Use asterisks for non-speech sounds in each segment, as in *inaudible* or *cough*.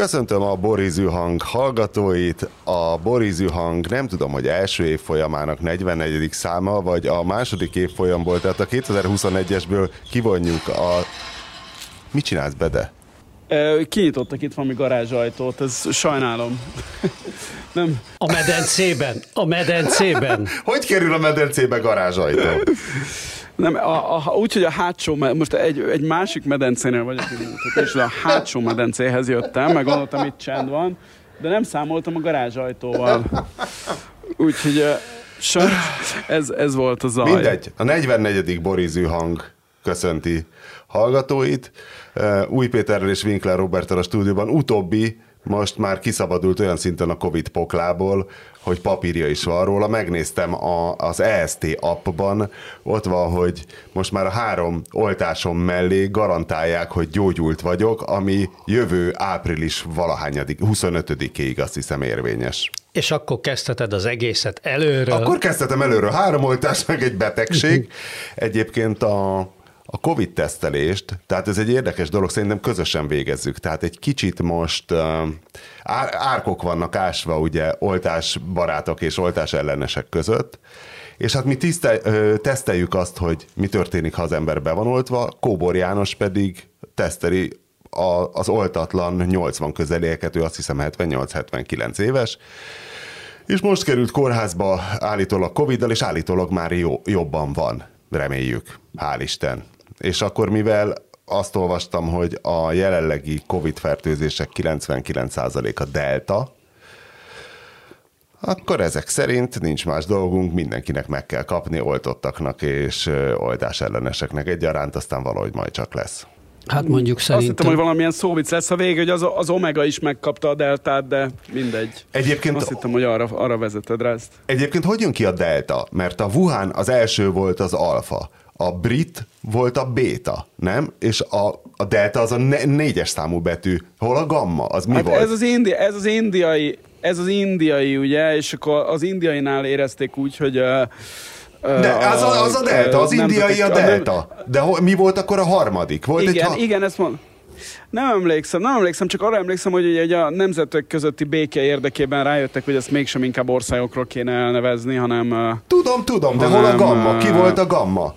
Köszöntöm a Borizű Hang hallgatóit. A Borizű Hang nem tudom, hogy első év folyamának 44. száma, vagy a második év folyamból, tehát a 2021-esből kivonjuk a... Mit csinálsz, Bede? Kinyitottak itt valami garázsajtót, ez sajnálom. *laughs* Nem. A medencében, a medencében. hogy kerül a medencébe garázsajtó? *laughs* Nem, a, a, úgy, hogy a hátsó, most egy, egy másik medencénél vagyok, és a hátsó medencéhez jöttem, meg gondoltam, itt csend van, de nem számoltam a garázsajtóval. Úgyhogy ez, ez volt az zaj. Mindegy, a 44. Borizű hang köszönti hallgatóit. Új Péterrel és Winkler Roberttel a stúdióban utóbbi most már kiszabadult olyan szinten a Covid poklából, hogy papírja is van róla. Megnéztem a, az EST appban, ott van, hogy most már a három oltásom mellé garantálják, hogy gyógyult vagyok, ami jövő április valahányadik, 25-ig azt hiszem érvényes. És akkor kezdheted az egészet előről? Akkor kezdhetem előről. Három oltás, meg egy betegség. Egyébként a a COVID tesztelést, tehát ez egy érdekes dolog, szerintem közösen végezzük. Tehát egy kicsit most uh, árkok vannak ásva ugye oltás barátok és oltás ellenesek között, és hát mi tisztel, teszteljük azt, hogy mi történik, ha az ember be van oltva, Kóbor János pedig teszteli a, az oltatlan 80 közelieket, ő azt hiszem 78-79 éves, és most került kórházba állítólag Covid-dal, és állítólag már jó, jobban van, reméljük, hál' Isten és akkor mivel azt olvastam, hogy a jelenlegi COVID fertőzések 99%-a delta, akkor ezek szerint nincs más dolgunk, mindenkinek meg kell kapni, oltottaknak és oltás elleneseknek egyaránt, aztán valahogy majd csak lesz. Hát mondjuk szerintem... Azt hittem, hogy valamilyen szóvic lesz a vége, hogy az, az Omega is megkapta a deltát, de mindegy. Egyébként... Azt hittem, hogy arra, arra vezeted rá ezt. Egyébként hogy jön ki a delta? Mert a Wuhan az első volt az alfa a brit volt a béta, nem? És a, a delta az a ne, négyes számú betű. Hol a gamma? Az mi hát volt? Ez az, indi, ez az indiai, ez az indiai, ugye, és akkor az indiainál érezték úgy, hogy uh, de az a, az a delta, az indiai a delta. De mi volt akkor a harmadik? Volt igen, egy ha... igen, ezt mond. Nem emlékszem, nem emlékszem, csak arra emlékszem, hogy ugye a nemzetek közötti béke érdekében rájöttek, hogy ezt mégsem inkább országokról kéne elnevezni, hanem... Tudom, tudom, de hanem, hol a gamma? Ki volt a gamma?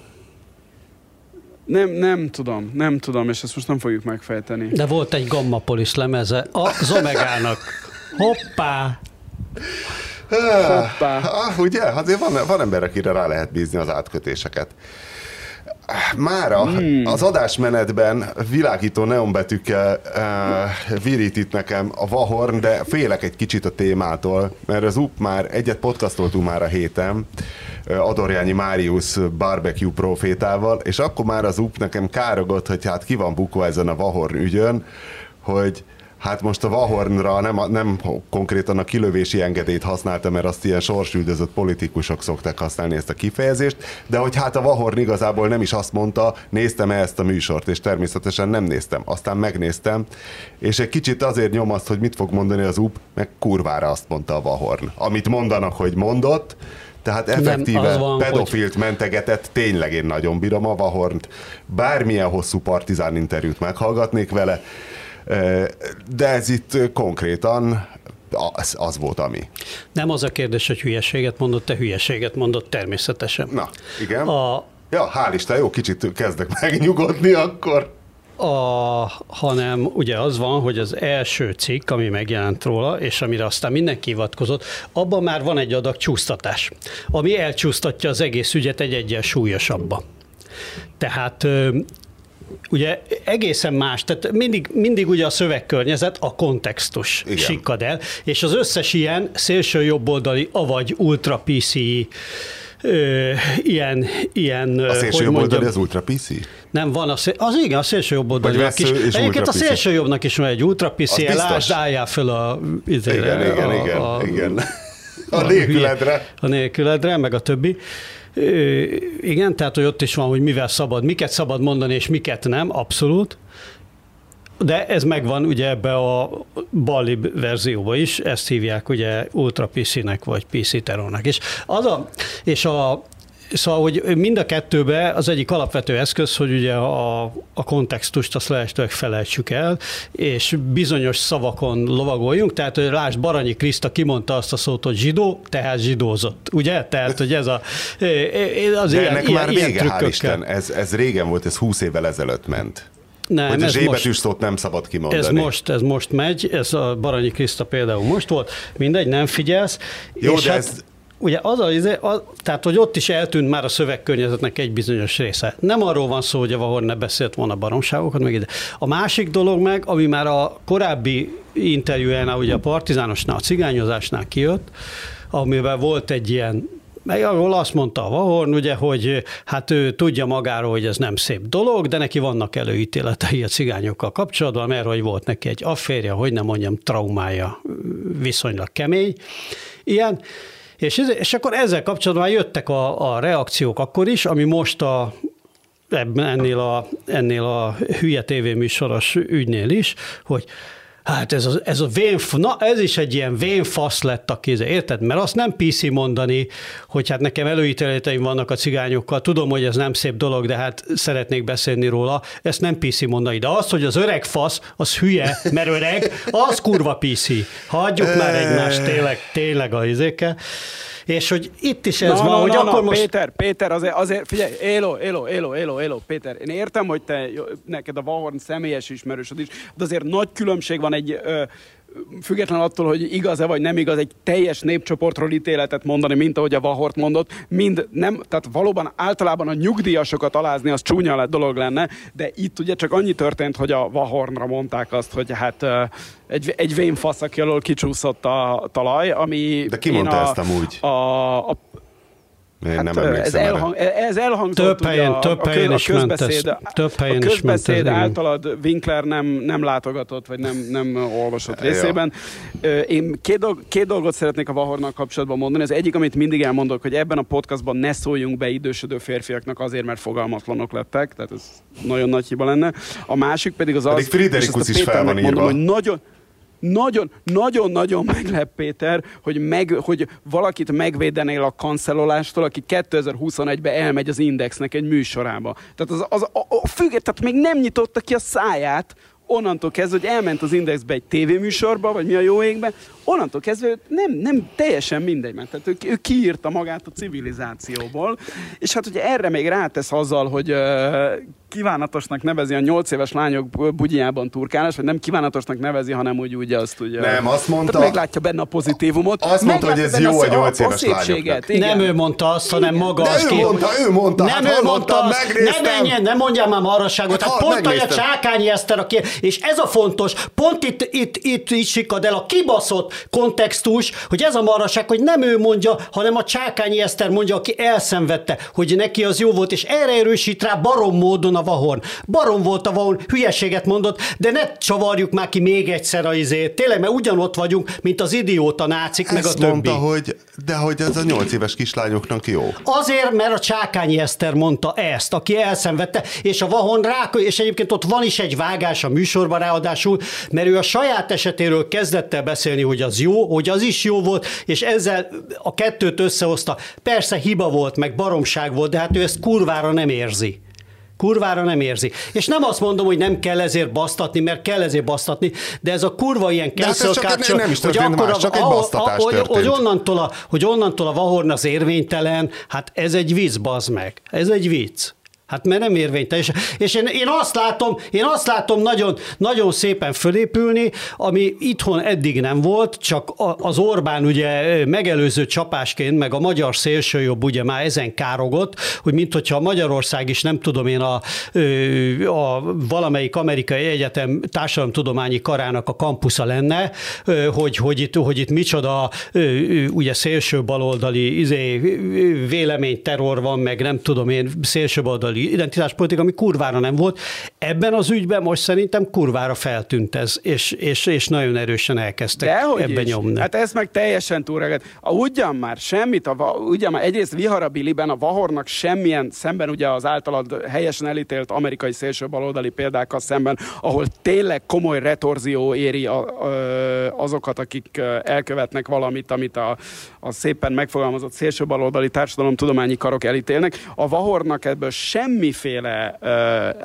Nem, nem tudom, nem tudom, és ezt most nem fogjuk megfejteni. De volt egy Gammapolis lemeze a Zomegának. Hoppá! Hoppá! Ah, ugye? Azért van, van ember, akire rá lehet bízni az átkötéseket. Mára hmm. az adásmenetben világító neonbetűkkel uh, virít itt nekem a Vahorn, de félek egy kicsit a témától, mert az UP már egyet podcastoltunk már a héten, Adorjányi Máriusz barbecue profétával, és akkor már az UP nekem károgott, hogy hát ki van bukva ezen a Vahorn ügyön, hogy Hát most a Vahornra nem, nem konkrétan a kilövési engedélyt használta, mert azt ilyen sorsüldözött politikusok szokták használni ezt a kifejezést, de hogy hát a Vahorn igazából nem is azt mondta, néztem -e ezt a műsort, és természetesen nem néztem. Aztán megnéztem, és egy kicsit azért nyom azt, hogy mit fog mondani az UP, meg kurvára azt mondta a Vahorn. Amit mondanak, hogy mondott, tehát effektíve van, pedofilt hogy... mentegetett, tényleg én nagyon bírom a Vahornt. Bármilyen hosszú partizán interjút meghallgatnék vele, de ez itt konkrétan az, az volt, ami. Nem az a kérdés, hogy hülyeséget mondott, te hülyeséget mondott természetesen. Na, igen. A... Ja, hál' Isten, jó, kicsit kezdek *laughs* megnyugodni akkor. A, hanem ugye az van, hogy az első cikk, ami megjelent róla, és amire aztán mindenki hivatkozott, abban már van egy adag csúsztatás, ami elcsúsztatja az egész ügyet egy egyen súlyosabba. Tehát ugye egészen más, tehát mindig, mindig ugye a szövegkörnyezet, a kontextus Igen. sikkad el, és az összes ilyen szélső jobboldali, avagy ultra PC Ö, ilyen, ilyen... A szélső jobb oldali az ultra PC? Nem, van a szél, az igen, a szélső jobb oldali is. Egyébként a szélső jobbnak is van egy ultra PC, lásd, álljál fel a... Izére, igen, igen, a, igen, a, igen. A, a nélküledre. A nélküledre, meg a többi. Igen, tehát hogy ott is van, hogy mivel szabad, miket szabad mondani, és miket nem, abszolút. De ez megvan ugye ebbe a bali verzióba is, ezt hívják ugye Ultra PC-nek, vagy PC Terrornak. És, az a, és a, Szóval, hogy mind a kettőbe az egyik alapvető eszköz, hogy ugye a, a kontextust azt lehetőleg felejtsük el, és bizonyos szavakon lovagoljunk, tehát hogy lásd, Baranyi Kriszta kimondta azt a szót, hogy zsidó, tehát zsidózott, ugye? Tehát, hogy ez a, az De ilyen, ennek ilyen, már vége, ilyen hál' Isten, ez, ez régen volt, ez 20 évvel ezelőtt ment. Nem, hogy a zsébetűs szót nem szabad kimondani. Ez most, ez most megy, ez a Baranyi Kriszta például most volt, mindegy, nem figyelsz. Jó, és de hát, ez ugye az a, izé, az, tehát, hogy ott is eltűnt már a szövegkörnyezetnek egy bizonyos része. Nem arról van szó, hogy a Vahor ne beszélt volna baromságokat, meg ide. A másik dolog meg, ami már a korábbi interjújánál, ugye a partizánosnál, a cigányozásnál kijött, amiben volt egy ilyen meg ahol azt mondta a Vahorn, ugye, hogy hát ő tudja magáról, hogy ez nem szép dolog, de neki vannak előítéletei a cigányokkal kapcsolatban, mert hogy volt neki egy afférja, hogy nem mondjam, traumája viszonylag kemény. Ilyen, és, és akkor ezzel kapcsolatban jöttek a, a reakciók akkor is, ami most a, ennél a, ennél a hülye tévéműsoros ügynél is, hogy Hát ez, a, ez a vén, na ez is egy ilyen vénfasz lett a kéze, érted? Mert azt nem PC mondani, hogy hát nekem előítéleteim vannak a cigányokkal, tudom, hogy ez nem szép dolog, de hát szeretnék beszélni róla, ezt nem PC mondani. De az, hogy az öreg fasz, az hülye, mert öreg, az kurva PC. Hagyjuk már egymást tényleg, tényleg a izékkel. És hogy itt is ez na, van, na, hogy na, akkor na, most... Péter, Péter, azért, azért figyelj, élo, élo, élo, élo, élo, Péter, én értem, hogy te, neked a Vahorn személyes ismerősöd is, de azért nagy különbség van egy ö, független attól, hogy igaz-e vagy nem igaz, egy teljes népcsoportról ítéletet mondani, mint ahogy a Vahort mondott, mind nem, tehát valóban általában a nyugdíjasokat alázni az csúnya lett dolog lenne, de itt ugye csak annyi történt, hogy a Vahornra mondták azt, hogy hát egy, egy vénfasz, aki alól kicsúszott a talaj, ami... De ki mondta a, ezt amúgy? A, a, én hát, nem ez, elhang, ez elhangzott több helyen, a, több helyen a, közbeszéd, ment ez, több helyen a közbeszéd is ment ez, általad Winkler nem, nem látogatott, vagy nem, nem olvasott részében. Én két, dolg, két dolgot szeretnék a Vahornal kapcsolatban mondani. Az egyik, amit mindig elmondok, hogy ebben a podcastban ne szóljunk be idősödő férfiaknak azért, mert fogalmatlanok lettek, tehát ez nagyon nagy hiba lenne. A másik pedig az pedig az, Friderikus is fel van mondom, hogy nagyon, nagyon, nagyon-nagyon meglep, Péter, hogy, meg, hogy valakit megvédenél a kancellolástól, aki 2021-ben elmegy az Indexnek egy műsorába. Tehát az, az a, a függet, tehát még nem nyitotta ki a száját, onnantól kezdve, hogy elment az Indexbe egy tévéműsorba, vagy mi a jó égbe, onnantól kezdve nem, nem teljesen mindegy, mert tehát ő, ő kiírta magát a civilizációból, és hát ugye erre még rátesz azzal, hogy uh, kívánatosnak nevezi a nyolc éves lányok bugyjában turkálás, vagy nem kívánatosnak nevezi, hanem úgy, úgy azt ugye... Nem, azt mondta... Tehát meglátja benne a pozitívumot. Azt mondta, hogy ez jó a nyolc éves lányoknak. Nem ő mondta azt, hanem maga De az ő ki... mondta, ő mondta. Nem hát ő mondta azt, nem, menjen, nem mondjál már marasságot. Hát, hát pont a Csákányi Eszter, aki, és ez a fontos, pont itt, itt, itt, itt sikad el a kibaszott kontextus, hogy ez a marasság, hogy nem ő mondja, hanem a Csákányi Eszter mondja, aki elszenvedte, hogy neki az jó volt, és erre erősít rá barom módon a Vahorn. Barom volt a Vahorn, hülyeséget mondott, de ne csavarjuk már ki még egyszer a izét. Tényleg, mert ugyanott vagyunk, mint az idióta nácik, Ezt meg a többi. mondta, hogy, de hogy ez a nyolc éves kislányoknak jó. Azért, mert a Csákányi Eszter mondta ezt, aki elszenvedte, és a Vahon rá, és egyébként ott van is egy vágás a műsorban ráadásul, mert ő a saját esetéről kezdett el beszélni, hogy az jó, hogy az is jó volt, és ezzel a kettőt összehozta. Persze hiba volt, meg baromság volt, de hát ő ezt kurvára nem érzi kurvára nem érzi. És nem azt mondom, hogy nem kell ezért basztatni, mert kell ezért basztatni, de ez a kurva ilyen nem is hogy akkor más, csak a, egy basztatás a, hogy, hogy, onnantól a, hogy onnantól a Vahorn az érvénytelen, hát ez egy vicc, bazd meg. Ez egy vicc. Hát mert nem érvénytelen. És, és én, én, azt látom, én azt látom nagyon, nagyon szépen fölépülni, ami itthon eddig nem volt, csak az Orbán ugye megelőző csapásként, meg a magyar szélsőjobb ugye már ezen károgott, hogy mint hogyha Magyarország is nem tudom én a, a valamelyik amerikai egyetem társadalomtudományi karának a kampusza lenne, hogy, hogy, itt, hogy itt micsoda ugye szélső baloldali izé, véleményterror van, meg nem tudom én szélső baloldali baloldali identitáspolitika, ami kurvára nem volt. Ebben az ügyben most szerintem kurvára feltűnt ez, és, és, és nagyon erősen elkezdtek Dehogy ebben is. nyomni. Hát ez meg teljesen túlreget. A ugyan már semmit, a, ugyan már egyrészt Viharabiliben a Vahornak semmilyen, szemben ugye az általad helyesen elítélt amerikai szélső baloldali példákkal szemben, ahol tényleg komoly retorzió éri a, ö, azokat, akik elkövetnek valamit, amit a, a szépen megfogalmazott szélső baloldali társadalomtudományi karok elítélnek. A Vahornak ebből semmiféle ö,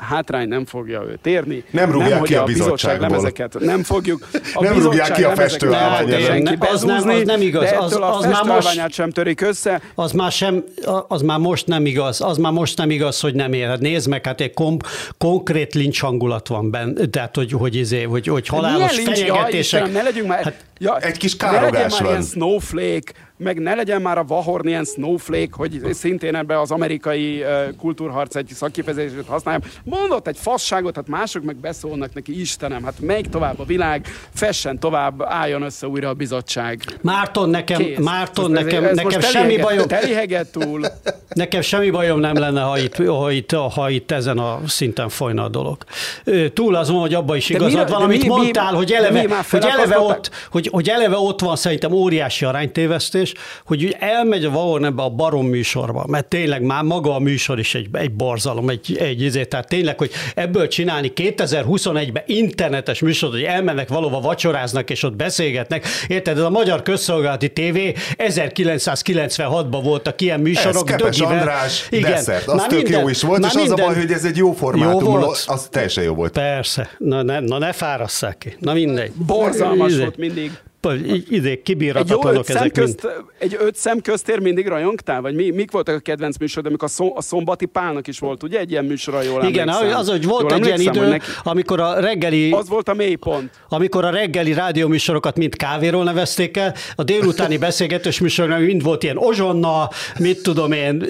hátrány nem fogja őt érni. Nem rúgják nem, ki a bizottság lemezeket nem fogjuk. A Nem rúgják ki a nem fog ellen. senki Az nem- az igaz. De Az- ettől a az már most- sem törik össze. Az már, sem, az már most nem igaz, az már most nem igaz, hogy nem ér. Hát Nézd meg, hát egy kom, konkrét lincs hangulat van benne, tehát hogy, hogy, izé, hogy, hogy halálos fenyegetések. Istenem, ne legyünk már... Hát, ja, egy kis Ne legyen károgás már van. ilyen snowflake, meg ne legyen már a Vahorn ilyen snowflake, hogy szintén ebbe az amerikai uh, kultúrharc egy szakkifejezését használjam. Mondott egy fasságot, hát mások meg beszólnak neki, Istenem, hát megy tovább a világ, fessen tovább, álljon össze újra a bizottság. Márton, nekem, Kész. Márton, Ez- nekem, ez nekem most semmi bajom, Teliheget túl. *laughs* Nekem semmi bajom nem lenne, ha itt, ha itt, ha itt ezen a szinten folyna a dolog. Túl azon, hogy abba is igazad van, de amit mi- mi- mondtál, hogy de eleve, mi hogy, eleve ott, hogy, hogy eleve ott van szerintem óriási aránytévesztés, hogy úgy elmegy a Vahorn ebbe a barom műsorba, mert tényleg már maga a műsor is egy, egy borzalom, egy, egy izé, tehát tényleg, hogy ebből csinálni 2021-ben internetes műsort, hogy elmennek valóva vacsoráznak, és ott beszélgetnek. Érted, ez a Magyar Közszolgálati TV 1996-ban voltak ilyen Ez műsorok. Kepes dögivel. András, Igen. desszert. Az Már tök minden- jó is volt, és az a minden- baj, hogy ez egy jó formátum, Jó volt? az teljesen jó volt. Persze. Na ne, na ne fárasszák ki. Na mindegy. Borzalmas volt mindig. Idé Egy jó kibírhatatlanok öt ezek mind. szemközt, egy öt szemköztér mindig rajongtál? Vagy mi, mik voltak a kedvenc műsorod? Amikor a, szom, a Szombati Pálnak is volt, ugye? Egy ilyen műsora, jól Igen, emlékszem. az, hogy volt Jól egy ilyen idő, neki- amikor a reggeli Az volt a mélypont. amikor a reggeli rádióműsorokat mind kávéról nevezték el, a délutáni *laughs* beszélgetős műsoroknak mind volt ilyen ozsonna, mit tudom én,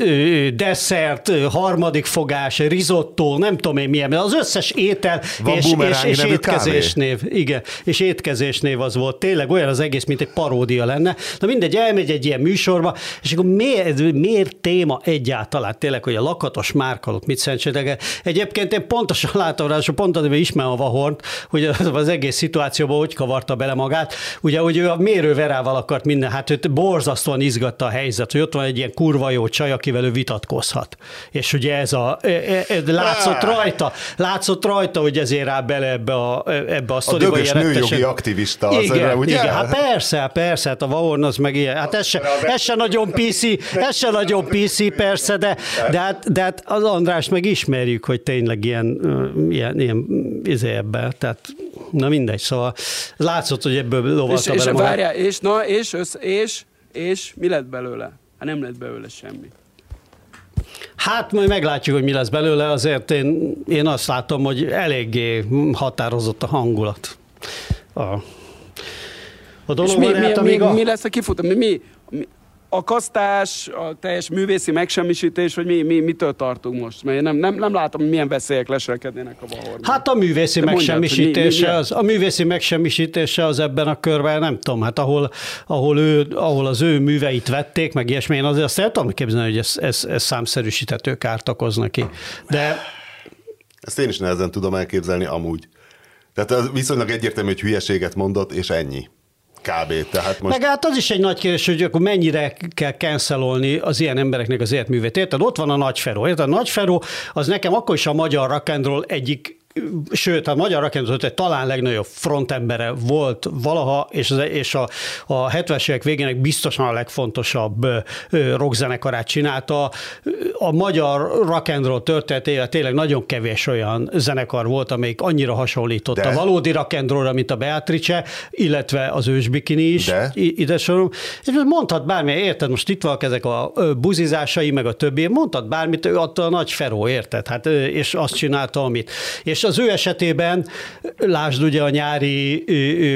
desszert, harmadik fogás, risotto, nem tudom én milyen, az összes étel Van és, és, és étkezésnév, igen, és étkezésnév az volt. Tényleg olyan az egész, mint egy paródia lenne. Na mindegy, elmegy egy ilyen műsorba, és akkor miért, miért téma egyáltalán tényleg, hogy a lakatos márkalok mit szentsétek Egyébként én pontosan látom rá, és pont azért ismerem a Vahort, hogy az, az egész szituációban hogy kavarta bele magát. Ugye, hogy ő a mérőverával akart minden, hát őt borzasztóan izgatta a helyzet, hogy ott van egy ilyen kurva jó csaj, akivel ő vitatkozhat. És ugye ez a, e- e- e- látszott rajta, látszott rajta, hogy ezért rá bele ebbe a, ebbe a A sztoriba. dögös nőjogi aktivista, az igen, ugye? igen, hát persze, persze, hát a Vahorn az meg ilyen. Hát ez se, ez se nagyon PC, ez se nagyon PC persze, de, de, hát, de hát az Andrást meg ismerjük, hogy tényleg ilyen, ilyen, ilyen izé ebbe, tehát na mindegy, szóval látszott, hogy ebből És, lovalta és bele magát. várjál, és, na, és, össz, és, és mi lett belőle? Hát nem lett belőle semmi. Hát majd meglátjuk, hogy mi lesz belőle, azért én, én azt látom, hogy eléggé határozott a hangulat. A, a És dolog mi, mi, hát mi, a... mi lesz a kifutó? Mi, mi, mi, akasztás, a teljes művészi megsemmisítés, vagy mi, mi, mitől tartunk most? Mert én nem, nem, nem látom, hogy milyen veszélyek leselkednének a bahorban. Hát a művészi De mondjad, hogy mi- megsemmisítése, mi- az, a művészi megsemmisítése az ebben a körben, nem tudom, hát ahol, ahol, ő, ahol az ő műveit vették, meg ilyesmi, én azért azt el tudom képzelni, hogy ez, ez, ez számszerűsítető kárt okoz neki. De Ezt én is nehezen tudom elképzelni amúgy. Tehát az viszonylag egyértelmű, hogy hülyeséget mondott, és ennyi. Kb. Tehát most... Meg hát az is egy nagy kérdés, hogy akkor mennyire kell cancelolni az ilyen embereknek az életművét. Érted? Ott van a Nagy Feró. Érted? A Nagy Feró az nekem akkor is a magyar rock egyik sőt, a magyar egy talán legnagyobb frontembere volt valaha, és, az, és a, a 70-es évek végének biztosan a legfontosabb rockzenekarát csinálta. A magyar rock and roll történetével tényleg nagyon kevés olyan zenekar volt, amelyik annyira hasonlított De? a valódi rock and rollra, mint a Beatrice, illetve az ősbikini is. De? Ide sorolom. És mondhat bármi, érted, most itt vannak ezek a buzizásai, meg a többi, mondhat bármit, ő attól a nagy feró, érted? Hát, és azt csinálta, amit. És az ő esetében, lásd ugye a nyári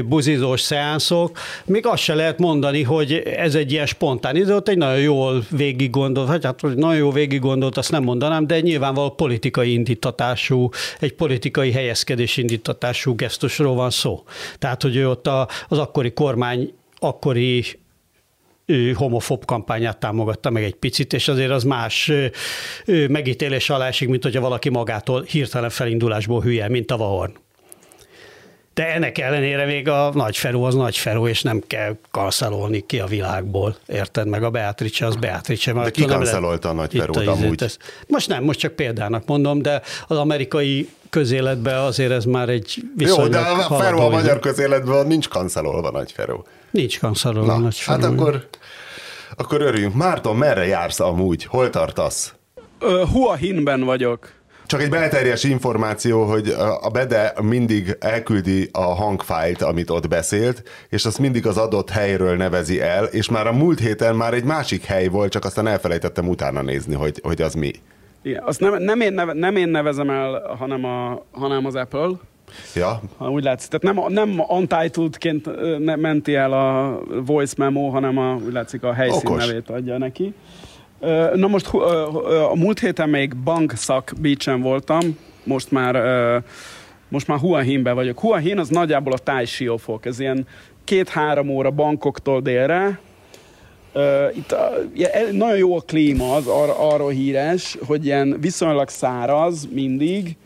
buzizós szeánszok, még azt se lehet mondani, hogy ez egy ilyen spontán idő, ott egy nagyon jól végig gondolt, hát, hát hogy nagyon jó végig gondolt, azt nem mondanám, de nyilvánvaló politikai indítatású, egy politikai helyezkedés indítatású gesztusról van szó. Tehát, hogy ő ott a, az akkori kormány akkori homofob kampányát támogatta meg egy picit, és azért az más megítélés alá esik, mint hogyha valaki magától hirtelen felindulásból hülye, mint a Vahorn. De ennek ellenére még a nagy Feró az nagy Feró, és nem kell kancelolni ki a világból. Érted? Meg a Beatrice az Beatrice. De ki kancelolta a nagy Ferót amúgy? Ez. Most nem, most csak példának mondom, de az amerikai közéletben azért ez már egy viszonylag Jó, de a Feró a magyar közéletben nincs kancelolva nagy Feró. Nincs kancelolva nagy Feró. Hát akkor, akkor örüljünk. Márton, merre jársz amúgy? Hol tartasz? Uh, Hua Hinben vagyok. Csak egy belterjes információ, hogy a Bede mindig elküldi a hangfájlt, amit ott beszélt, és azt mindig az adott helyről nevezi el, és már a múlt héten már egy másik hely volt, csak aztán elfelejtettem utána nézni, hogy, hogy az mi. Igen, azt nem, nem, én, neve, nem én nevezem el, hanem, a, hanem az Apple. Ja. Ha úgy látszik. Tehát nem, nem untitled-ként menti el a voice memo, hanem a, úgy látszik a helyszín Okos. nevét adja neki. Na most a múlt héten még Bangsak Beach-en voltam, most már most már Hua Hinben vagyok. Hua Hin az nagyjából a Thai Siofok, ez ilyen két-három óra Bankoktól délre. Itt nagyon jó a klíma, az ar- arról híres, hogy ilyen viszonylag száraz mindig,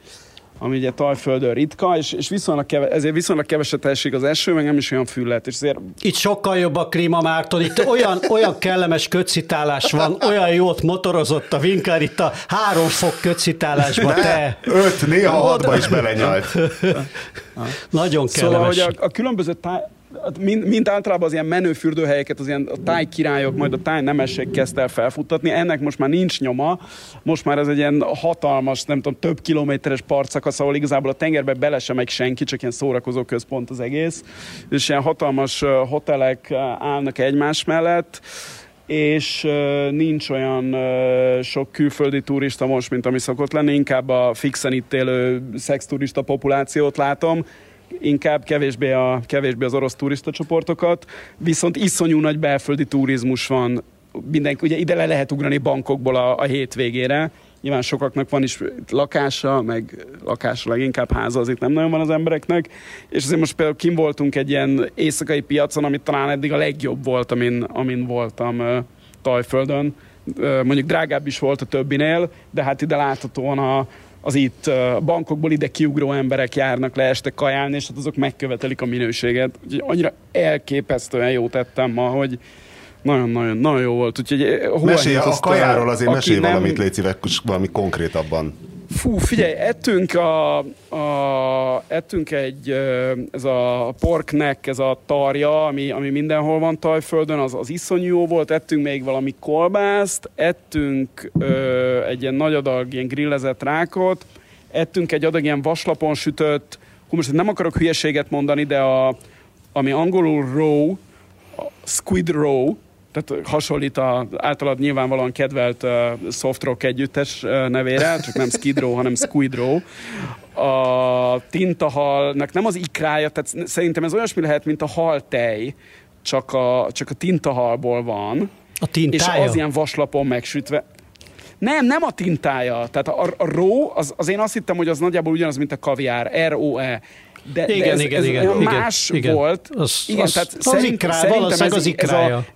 ami ugye Tajföldön ritka, és, és viszonylag keve, ezért viszonylag keveset esik az eső, meg nem is olyan füllet. És ezért... Itt sokkal jobb a klíma, Márton, itt olyan, olyan kellemes kötszitálás van, olyan jót motorozott a Vinkár, itt a három fok kötszitálásba te. Öt, néha hatba is belenyalt. Nagyon kellemes. Szóval, hogy a, a különböző táj, mint, mint általában az ilyen menő fürdőhelyeket, az ilyen a táj majd a táj nemesség kezdte el felfuttatni, ennek most már nincs nyoma, most már ez egy ilyen hatalmas, nem tudom, több kilométeres partszakasz, ahol igazából a tengerbe bele sem megy senki, csak ilyen szórakozó központ az egész, és ilyen hatalmas hotelek állnak egymás mellett, és nincs olyan sok külföldi turista most, mint ami szokott lenni, inkább a fixen itt élő szexturista populációt látom, inkább kevésbé, a, kevésbé az orosz turista csoportokat, viszont iszonyú nagy belföldi turizmus van. Mindenki, ugye ide le lehet ugrani bankokból a, a hétvégére, nyilván sokaknak van is lakása, meg lakása leginkább háza, az itt nem nagyon van az embereknek, és azért most például kim voltunk egy ilyen éjszakai piacon, amit talán eddig a legjobb volt, amin, amin voltam uh, Tajföldön. Mondjuk drágább is volt a többinél, de hát ide láthatóan a, az itt bankokból ide kiugró emberek járnak le este kajálni, és hát azok megkövetelik a minőséget. Úgyhogy annyira elképesztően jó tettem ma, hogy nagyon-nagyon nagyon jó volt. Úgyhogy mesélj, a kajáról azért mesélj valamit, légy szíves, valami konkrétabban. Fú, figyelj, ettünk, a, a, ettünk egy, ez a porknek, ez a tarja, ami, ami mindenhol van Tajföldön, az, az iszonyú jó volt, ettünk még valami kolbászt, ettünk ö, egy ilyen nagy adag ilyen grillezett rákot, ettünk egy adag ilyen vaslapon sütött, hú, most nem akarok hülyeséget mondani, de a, ami angolul row, squid row, tehát hasonlít a általad nyilvánvalóan kedvelt uh, soft rock együttes uh, nevére, csak nem Skid Row, hanem Squid Row. A tintahalnak nem az ikrája, tehát szerintem ez olyasmi lehet, mint a haltej, csak a, csak a tintahalból van. A tintája? És az ilyen vaslapon megsütve. Nem, nem a tintája. Tehát a, a ró, az, az én azt hittem, hogy az nagyjából ugyanaz, mint a kaviár. R-O-E. De, igen, de ez, igen, ez igen, más igen, volt. Az, igen, az, tehát az szerint, ikrá, szerintem ez, az ikrája. Ez a,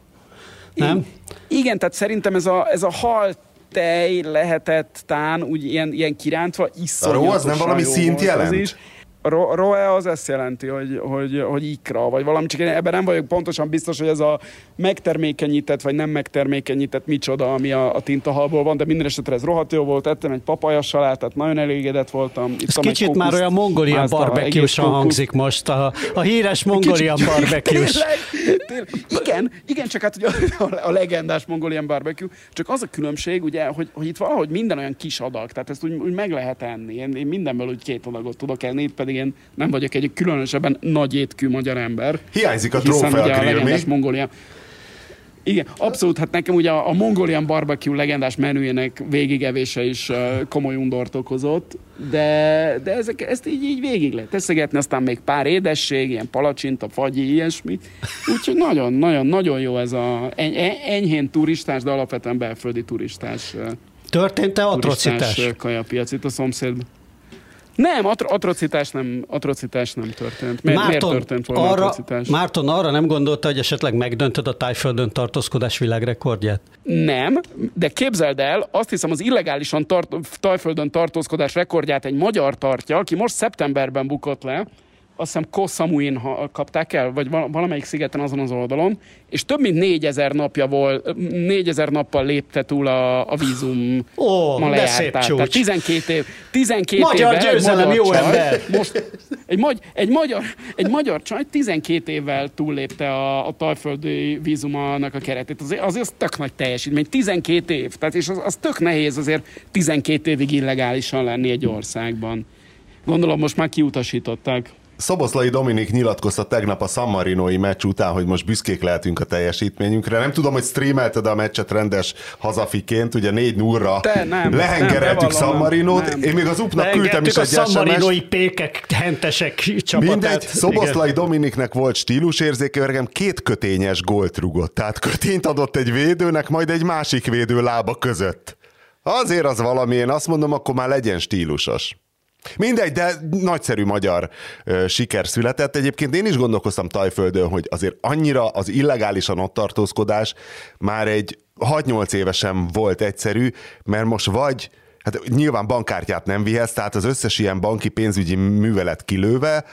nem? Igen, tehát szerintem ez a, ez a hal tej lehetett tán úgy ilyen, ilyen kirántva iszonyatosan A ró az nem valami szint jelent? Is. Ro- roe az ezt jelenti, hogy, hogy, hogy ikra, vagy valami, csak én ebben nem vagyok pontosan biztos, hogy ez a megtermékenyített, vagy nem megtermékenyített micsoda, ami a, a tintahalból van, de minden esetre ez rohadt jó volt, ettem egy papaja salátát, nagyon elégedett voltam. Ez kicsit már olyan mongolian barbecue hangzik most, a, a híres mongolian barbecue Igen, igen, csak hát ugye a, a legendás mongolian barbecue, csak az a különbség, ugye, hogy, hogy itt valahogy minden olyan kis adag, tehát ezt úgy, úgy meg lehet enni. Én, én mindenből úgy két adagot tudok enni, pedig pedig én nem vagyok egy különösebben nagy étkű magyar ember. Hiányzik a trófea mi? Mongolia. Igen, abszolút, hát nekem ugye a, a Mongolian barbecue legendás menüjének végigevése is uh, komoly undort okozott, de, de ezek, ezt így, így végig lehet teszegetni, aztán még pár édesség, ilyen palacsinta, fagyi, ilyesmi. Úgyhogy nagyon, nagyon, nagyon jó ez a eny, enyhén turistás, de alapvetően belföldi turistás. Történt-e atrocitás? kajapiac itt a szomszédban. Nem, atro- atrocitás nem, atrocitás nem történt. Miért, miért történt volna arra, atrocitás? Márton arra nem gondolta, hogy esetleg megdöntöd a tájföldön tartózkodás világrekordját? Nem, de képzeld el, azt hiszem az illegálisan tart, tajföldön tartózkodás rekordját egy magyar tartja, aki most szeptemberben bukott le, azt hiszem Koh Samuin kapták el, vagy valamelyik szigeten azon az oldalon, és több mint négyezer napja volt, négyezer nappal lépte túl a, a vízum Ó, ma csúcs. Tehát 12 év, 12 magyar évvel, győzelem, magyar jó csaj, ember. Most egy, magy, egy, magyar, egy magyar csaj 12 évvel túllépte a, a tajföldi vízumának a keretét. Azért, azért az tök nagy teljesítmény. 12 év. Tehát, és az, az tök nehéz azért 12 évig illegálisan lenni egy országban. Gondolom most már kiutasították. Szoboszlai Dominik nyilatkozta tegnap a San Marinoi meccs után, hogy most büszkék lehetünk a teljesítményünkre. Nem tudom, hogy streamelted a meccset rendes hazafiként, ugye 4 0 lehengereltük San Marinót. Én még az upnak küldtem is a egy San Marinoi pékek, hentesek csapatát. Mindegy, Szoboszlai Igen. Dominiknek volt stílusérzéke, két kötényes gólt rugott. Tehát kötényt adott egy védőnek, majd egy másik védő lába között. Azért az valami, én azt mondom, akkor már legyen stílusos. Mindegy, de nagyszerű magyar ö, siker született. Egyébként én is gondolkoztam Tajföldön, hogy azért annyira az illegálisan ott tartózkodás már egy 6-8 évesen volt egyszerű, mert most vagy Hát nyilván bankkártyát nem vihetsz, tehát az összes ilyen banki pénzügyi művelet kilőve,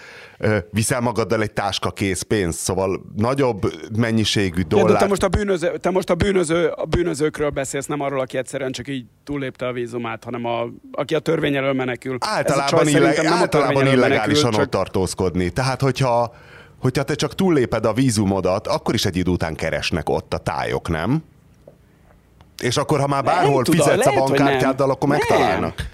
viszel magaddal egy táska kész pénzt, szóval nagyobb mennyiségű dollár. Ja, te most, a, bűnöző, te most a, bűnöző, a bűnözőkről beszélsz, nem arról, aki egyszerűen csak így túllépte a vízumát, hanem a, aki a törvény elől menekül. Általában, illeg, általában illegálisan menekül, ott tartózkodni. Tehát, hogyha, hogyha te csak túlléped a vízumodat, akkor is egy idő után keresnek ott a tájok, nem? És akkor, ha már bárhol tudom, fizetsz lehet, a bankkártyáddal, akkor nem. megtalálnak.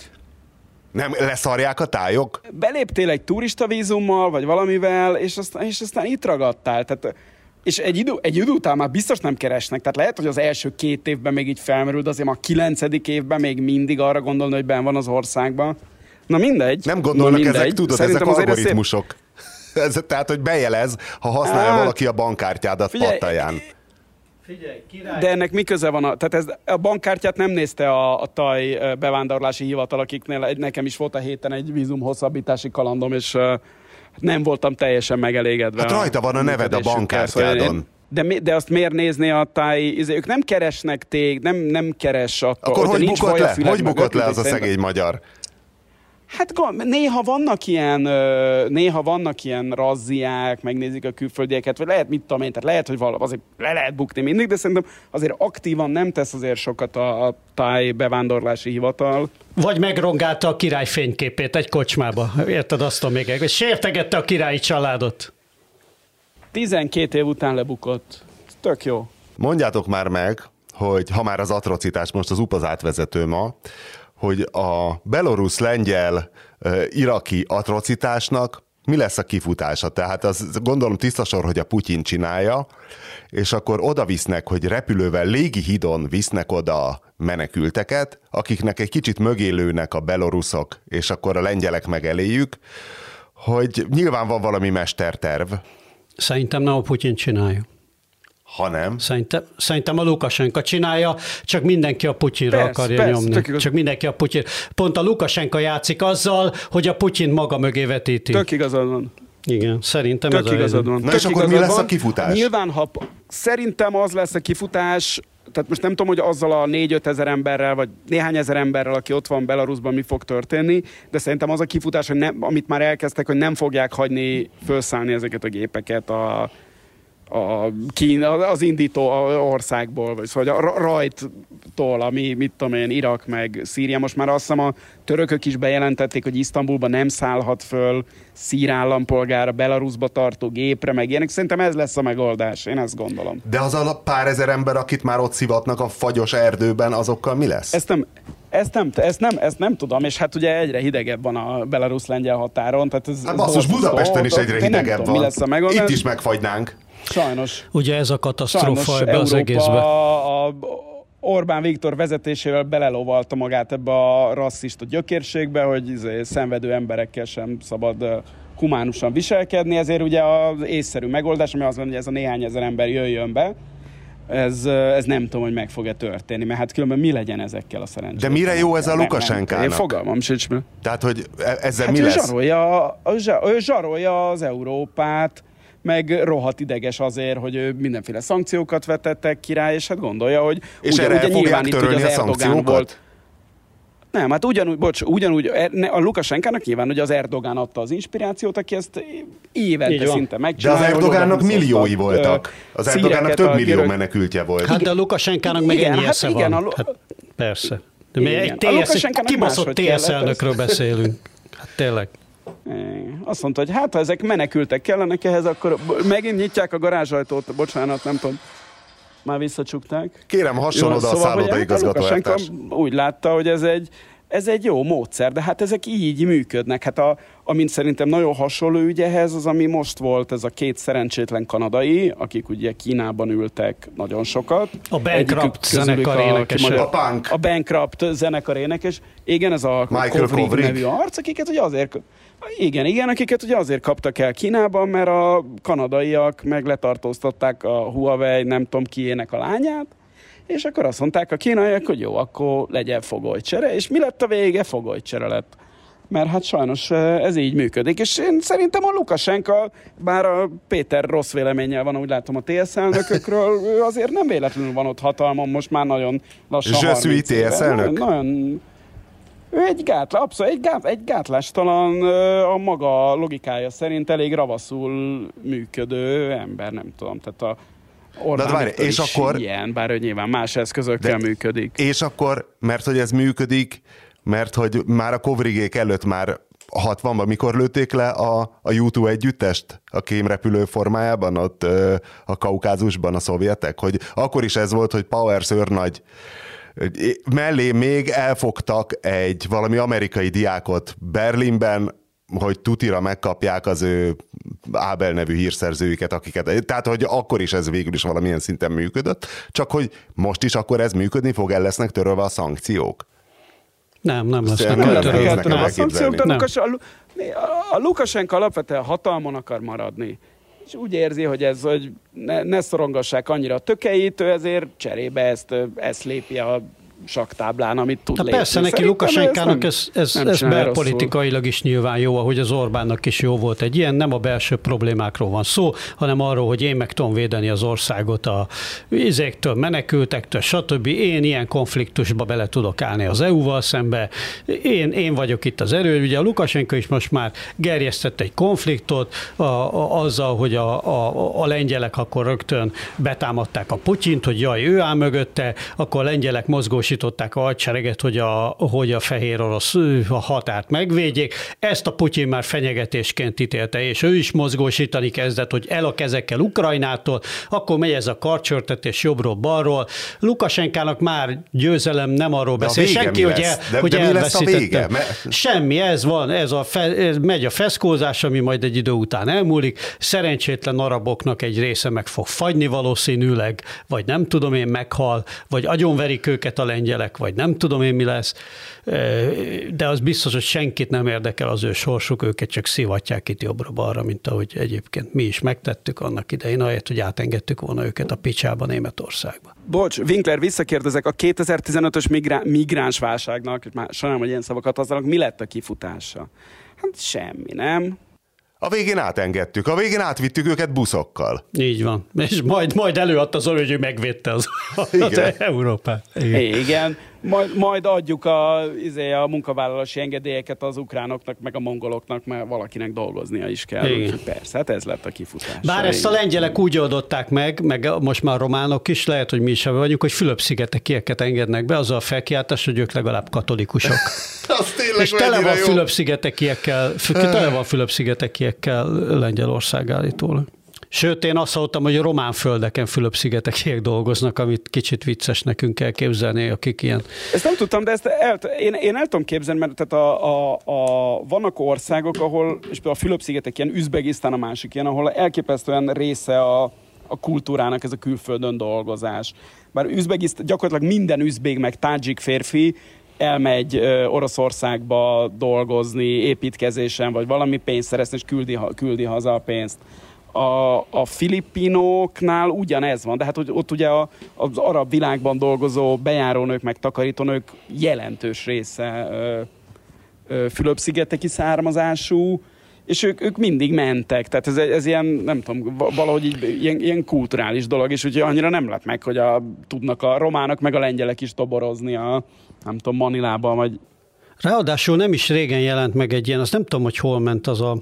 Nem leszarják a tájok? Beléptél egy turista vízummal, vagy valamivel, és aztán, és aztán itt ragadtál. Tehát, és egy idő, egy idő után már biztos nem keresnek. Tehát lehet, hogy az első két évben még így felmerül, de azért a kilencedik évben még mindig arra gondolni, hogy ben van az országban. Na mindegy. Nem gondolnak mindegy. ezek, tudod, Szerintem ezek algoritmusok. Szép... *laughs* Ez, tehát, hogy bejelez, ha használja hát, valaki a bankkártyádat figyelj, pattaján. Figyelj, király. De ennek mi köze van? A, tehát ez, a bankkártyát nem nézte a, a taj bevándorlási hivatal, akiknél nekem is volt a héten egy vízum hosszabbítási kalandom, és uh, nem voltam teljesen megelégedve. Hát rajta van a neved a bankkártyádon. De, de azt miért nézni a táj? Izé, ők nem keresnek tég, nem, nem keres attól. Akkor hogy bukott le? Hogy bukott le az a szegény magyar? Hát néha vannak ilyen, néha vannak ilyen razziák, megnézik a külföldieket, vagy lehet, mit tudom én, tehát lehet, hogy valami, azért le lehet bukni mindig, de szerintem azért aktívan nem tesz azért sokat a, a táj bevándorlási hivatal. Vagy megrongálta a király fényképét egy kocsmába, érted azt a még, vagy sértegette a királyi családot. 12 év után lebukott. Tök jó. Mondjátok már meg, hogy ha már az atrocitás most az UPAZ átvezető ma, hogy a belorusz-lengyel iraki atrocitásnak mi lesz a kifutása. Tehát az gondolom tiszta sor, hogy a Putyin csinálja, és akkor oda visznek, hogy repülővel légi hidon visznek oda menekülteket, akiknek egy kicsit mögé lőnek a beloruszok, és akkor a lengyelek megeléjük, hogy nyilván van valami mesterterv. Szerintem nem a Putyin csinálja. Ha nem. Szerintem, szerintem a Lukasenka csinálja, csak mindenki a Putyinra persze, akarja persze, nyomni. Csak mindenki a Putyin. Pont a Lukasenka játszik azzal, hogy a Putyin maga mögé vetíti. Tök igazad van. Igen, szerintem Tök ez igazad van. Na Tök és akkor mi lesz van. a kifutás? Nyilván, ha szerintem az lesz a kifutás, tehát most nem tudom, hogy azzal a 4-5 ezer emberrel, vagy néhány ezer emberrel, aki ott van Belarusban, mi fog történni, de szerintem az a kifutás, hogy nem, amit már elkezdtek, hogy nem fogják hagyni felszállni ezeket a gépeket a, a Kína, az indító országból, vagy szóval a rajttól, ami, mit tudom én, Irak meg Szíria. Most már azt hiszem a törökök is bejelentették, hogy Isztambulba nem szállhat föl szír állampolgára Belarusba tartó gépre, meg ilyenek. Szerintem ez lesz a megoldás, én ezt gondolom. De az a pár ezer ember, akit már ott szivatnak a fagyos erdőben, azokkal mi lesz? Ezt nem, ezt nem, ezt, nem, ezt nem tudom, és hát ugye egyre hidegebb van a belarusz-lengyel határon. Tehát ez, hát basszus, Budapesten is egyre hidegebb tudom, van. Mi lesz a megoldás. Itt is megfagynánk. Sajnos. Ugye ez a katasztrófa ebbe az egészbe. A, a Orbán Viktor vezetésével belelovalta magát ebbe a rasszista gyökérségbe, hogy izé, szenvedő emberekkel sem szabad humánusan viselkedni, ezért ugye az észszerű megoldás, ami az van, hogy ez a néhány ezer ember jöjjön be, ez, ez nem tudom, hogy meg fog-e történni, mert hát különben mi legyen ezekkel a szerencsés. De mire jó ez a Lukasenkának? Én fogalmam sincs. Tehát, hogy e- ezzel Hát mi ő lesz? zsarolja, ő zsarolja az Európát, meg rohadt ideges azért, hogy ő mindenféle szankciókat vetettek ki rá, és hát gondolja, hogy És erre el fogják törölni a szankciókat? volt. Nem, hát ugyanúgy, bocs, ugyanúgy e- ne- a Lukasenkának nyilván, hogy az Erdogán adta az inspirációt, aki ezt Így évente szinte De megcsinálja. az hogy Erdogánnak milliói voltak. Az Erdogánnak szíreket több millió görög- menekültje volt. Hát de a Lukasenkának meg Igen, ennyi hát igen, van. a Lu- Hát persze. De mi egy A TS, egy Lukasenkának kibaszott máshogy kellett TS elnökről beszélünk. Hát tényleg. Azt mondta, hogy hát ha ezek menekültek kellenek ehhez, akkor megint nyitják a garázsajtót, bocsánat, nem tudom. Már visszacsukták. Kérem, Jó, oda a hogy hát Lukasenko eltárs. úgy látta, hogy ez egy, ez egy jó módszer, de hát ezek így működnek. Hát a, amint szerintem nagyon hasonló ügy ehhez, az ami most volt, ez a két szerencsétlen kanadai, akik ugye Kínában ültek nagyon sokat. A Bankrupt zenekar a- énekese. aki A magyar- punk. A Bankrupt zenekar énekes. Igen, ez a Michael Kovrig Kovrig. nevű arc, akiket ugye azért igen, igen, akiket ugye azért kaptak el Kínában, mert a kanadaiak meg letartóztatták a Huawei, nem tudom kiének a lányát, és akkor azt mondták a kínaiak, hogy jó, akkor legyen fogolycsere, és mi lett a vége? Fogolycsere lett. Mert hát sajnos ez így működik, és én szerintem a Lukasenka, bár a Péter rossz véleménnyel van, úgy látom a TSZ elnökökről, ő azért nem véletlenül van ott hatalmon, most már nagyon lassan Je suis 30 éve. TSZ elnök? Nagyon, nagyon ő egy gátlá, abszolút egy, gát, egy gátlástalan, a maga logikája szerint elég ravaszul működő ember, nem tudom. Tehát a Orbán várj, Viktor és is akkor- ilyen, bár ő nyilván más eszközökkel De- működik. És akkor, mert hogy ez működik, mert hogy már a Kovrigék előtt már 60-ban, mikor lőtték le a, a YouTube együttest a kémrepülő formájában ott ö, a Kaukázusban a szovjetek, hogy akkor is ez volt, hogy Powers őrnagy mellé még elfogtak egy valami amerikai diákot Berlinben, hogy tutira megkapják az ő Ábel nevű hírszerzőiket, akiket, tehát hogy akkor is ez végül is valamilyen szinten működött, csak hogy most is akkor ez működni fog, el lesznek törölve a szankciók. Nem, nem lesz. Nem Nem eltörölve nekem a szankciók, de a, Nem. Lukas, a, a Lukasenka alapvetően hatalmon akar maradni. És úgy érzi, hogy ez, hogy ne, ne szorongassák annyira a tökeit, ő ezért cserébe ezt, ezt lépi a saktáblán, amit tud Na lépni. persze, neki Szerintem Lukasenkának ez, ez, nem ez csinálja belpolitikailag is nyilván jó, ahogy az Orbánnak is jó volt egy ilyen, nem a belső problémákról van szó, hanem arról, hogy én meg tudom védeni az országot a izéktől, menekültektől, stb. Én ilyen konfliktusba bele tudok állni az EU-val szembe, én, én vagyok itt az erő. Ugye a Lukasenka is most már gerjesztett egy konfliktot a, a, azzal, hogy a, a, a lengyelek akkor rögtön betámadták a Putyint, hogy jaj, ő áll mögötte, akkor a lengyelek mozgósították a hadsereget, hogy a, hogy a fehér orosz a határt megvédjék. Ezt a Putyin már fenyegetésként ítélte, és ő is mozgósítani kezdett, hogy el a kezekkel Ukrajnától, akkor megy ez a karcsörtetés jobbról, balról. Lukasenkának már győzelem nem arról beszél, senki, hogy, el, De- hogy de elveszítette. vége? Mert- Semmi, ez van, ez, a fe, ez megy a feszkózás, ami majd egy idő után elmúlik. Szerencsétlen araboknak egy része meg fog fagyni valószínűleg, vagy nem tudom én, meghal, vagy agyonverik őket a lengyelek, vagy nem tudom én mi lesz. De az biztos, hogy senkit nem érdekel az ő sorsuk, őket csak szivatják itt jobbra-balra, mint ahogy egyébként mi is megtettük annak idején, ahelyett, hogy átengedtük volna őket a picsába Németországba. Bocs, Winkler, visszakérdezek, a 2015-ös migrá- migráns válságnak, már sajnálom, hogy ilyen szavakat használok, mi lett a kifutása? Hát semmi, nem? A végén átengedtük, a végén átvittük őket buszokkal. Így van. És majd, majd előadta Zoli, hogy ő megvédte az, az Igen. Európát. Igen. Igen. Majd, majd adjuk a, izé, a munkavállalási engedélyeket az ukránoknak, meg a mongoloknak, mert valakinek dolgoznia is kell. Igen. Persze, hát ez lett a kifutás. Bár ezt a lengyelek úgy oldották meg, meg most már a románok is, lehet, hogy mi is vagyunk, hogy Fülöp-szigetekieket engednek be, azzal a felkiáltás, hogy ők legalább katolikusok. *laughs* Az tényleg És tele van. Fülöp-szigetekiekkel, fü- tele van Fülöp-szigetekiekkel Lengyelország állítólag. Sőt, én azt hallottam, hogy a román földeken Fülöp-szigetekiek dolgoznak, amit kicsit vicces nekünk elképzelni, akik ilyen Ezt nem tudtam, de ezt el, én, én el tudom képzelni, mert tehát a, a, a, vannak országok, ahol, és például a Fülöp-szigetek ilyen, Üzbegisztán a másik ilyen, ahol elképesztően része a, a kultúrának ez a külföldön dolgozás. Bár Üzbegisztán, gyakorlatilag minden üzbég meg tádzsik férfi elmegy Oroszországba dolgozni, építkezésen, vagy valami pénzt szerezni, és küldi, küldi haza a pénzt. A, a filipinoknál ugyanez van, de hát ott ugye a, az arab világban dolgozó bejárónők, meg takarítónők jelentős része ö, ö, Fülöp-szigeteki származású, és ők, ők mindig mentek, tehát ez, ez ilyen, nem tudom, valahogy így, ilyen, ilyen kulturális dolog, és ugye annyira nem lett meg, hogy a, tudnak a románok meg a lengyelek is toborozni a, nem tudom, Manilában, vagy Ráadásul nem is régen jelent meg egy ilyen, azt nem tudom, hogy hol ment az a,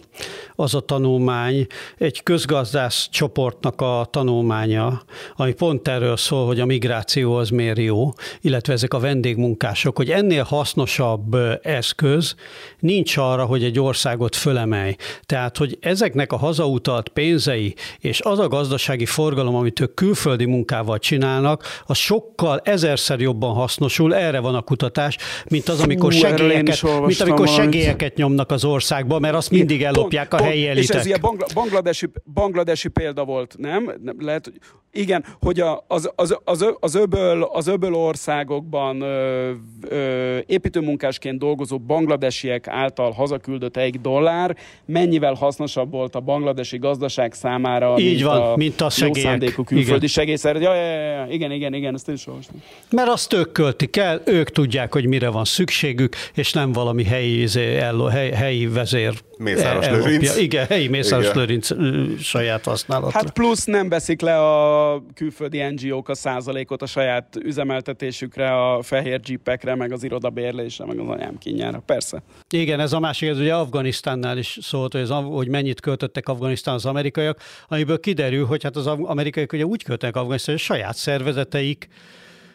az a tanulmány, egy közgazdász csoportnak a tanulmánya, ami pont erről szól, hogy a migráció az miért jó, illetve ezek a vendégmunkások, hogy ennél hasznosabb eszköz nincs arra, hogy egy országot fölemelj. Tehát, hogy ezeknek a hazautalt pénzei és az a gazdasági forgalom, amit ők külföldi munkával csinálnak, az sokkal ezerszer jobban hasznosul, erre van a kutatás, mint az, amikor segít segélyeket, mint amikor segélyeket nyomnak az országba, mert azt mindig ellopják pont, a helyi elitek. És ez ilyen bangla, bangladesi, bangladesi példa volt, nem? nem lehet, hogy igen, hogy a, az, az, az, az, öböl, az öböl országokban ö, ö, építőmunkásként dolgozó bangladesiek által hazaküldött egy dollár mennyivel hasznosabb volt a bangladesi gazdaság számára, Így mint van, a mint a segélyek. külföldi segélyszer. Ja, ja, ja, igen, igen, igen, ezt is olvastam. Mert azt ők költik el, ők tudják, hogy mire van szükségük, és nem valami helyi, izé, helyi, helyi vezér Mészáros Lőrinc. Igen, helyi Mészáros Igen. Lőrinc saját használatra. Hát plusz nem veszik le a külföldi NGO-k a százalékot a saját üzemeltetésükre, a fehér jeepekre, meg az irodabérlésre, meg az anyám kínjára. Persze. Igen, ez a másik, ez ugye Afganisztánnál is szólt, hogy, az, hogy mennyit költöttek Afganisztán az amerikaiak, amiből kiderül, hogy hát az amerikaiak ugye úgy költenek Afganisztán, hogy a saját szervezeteik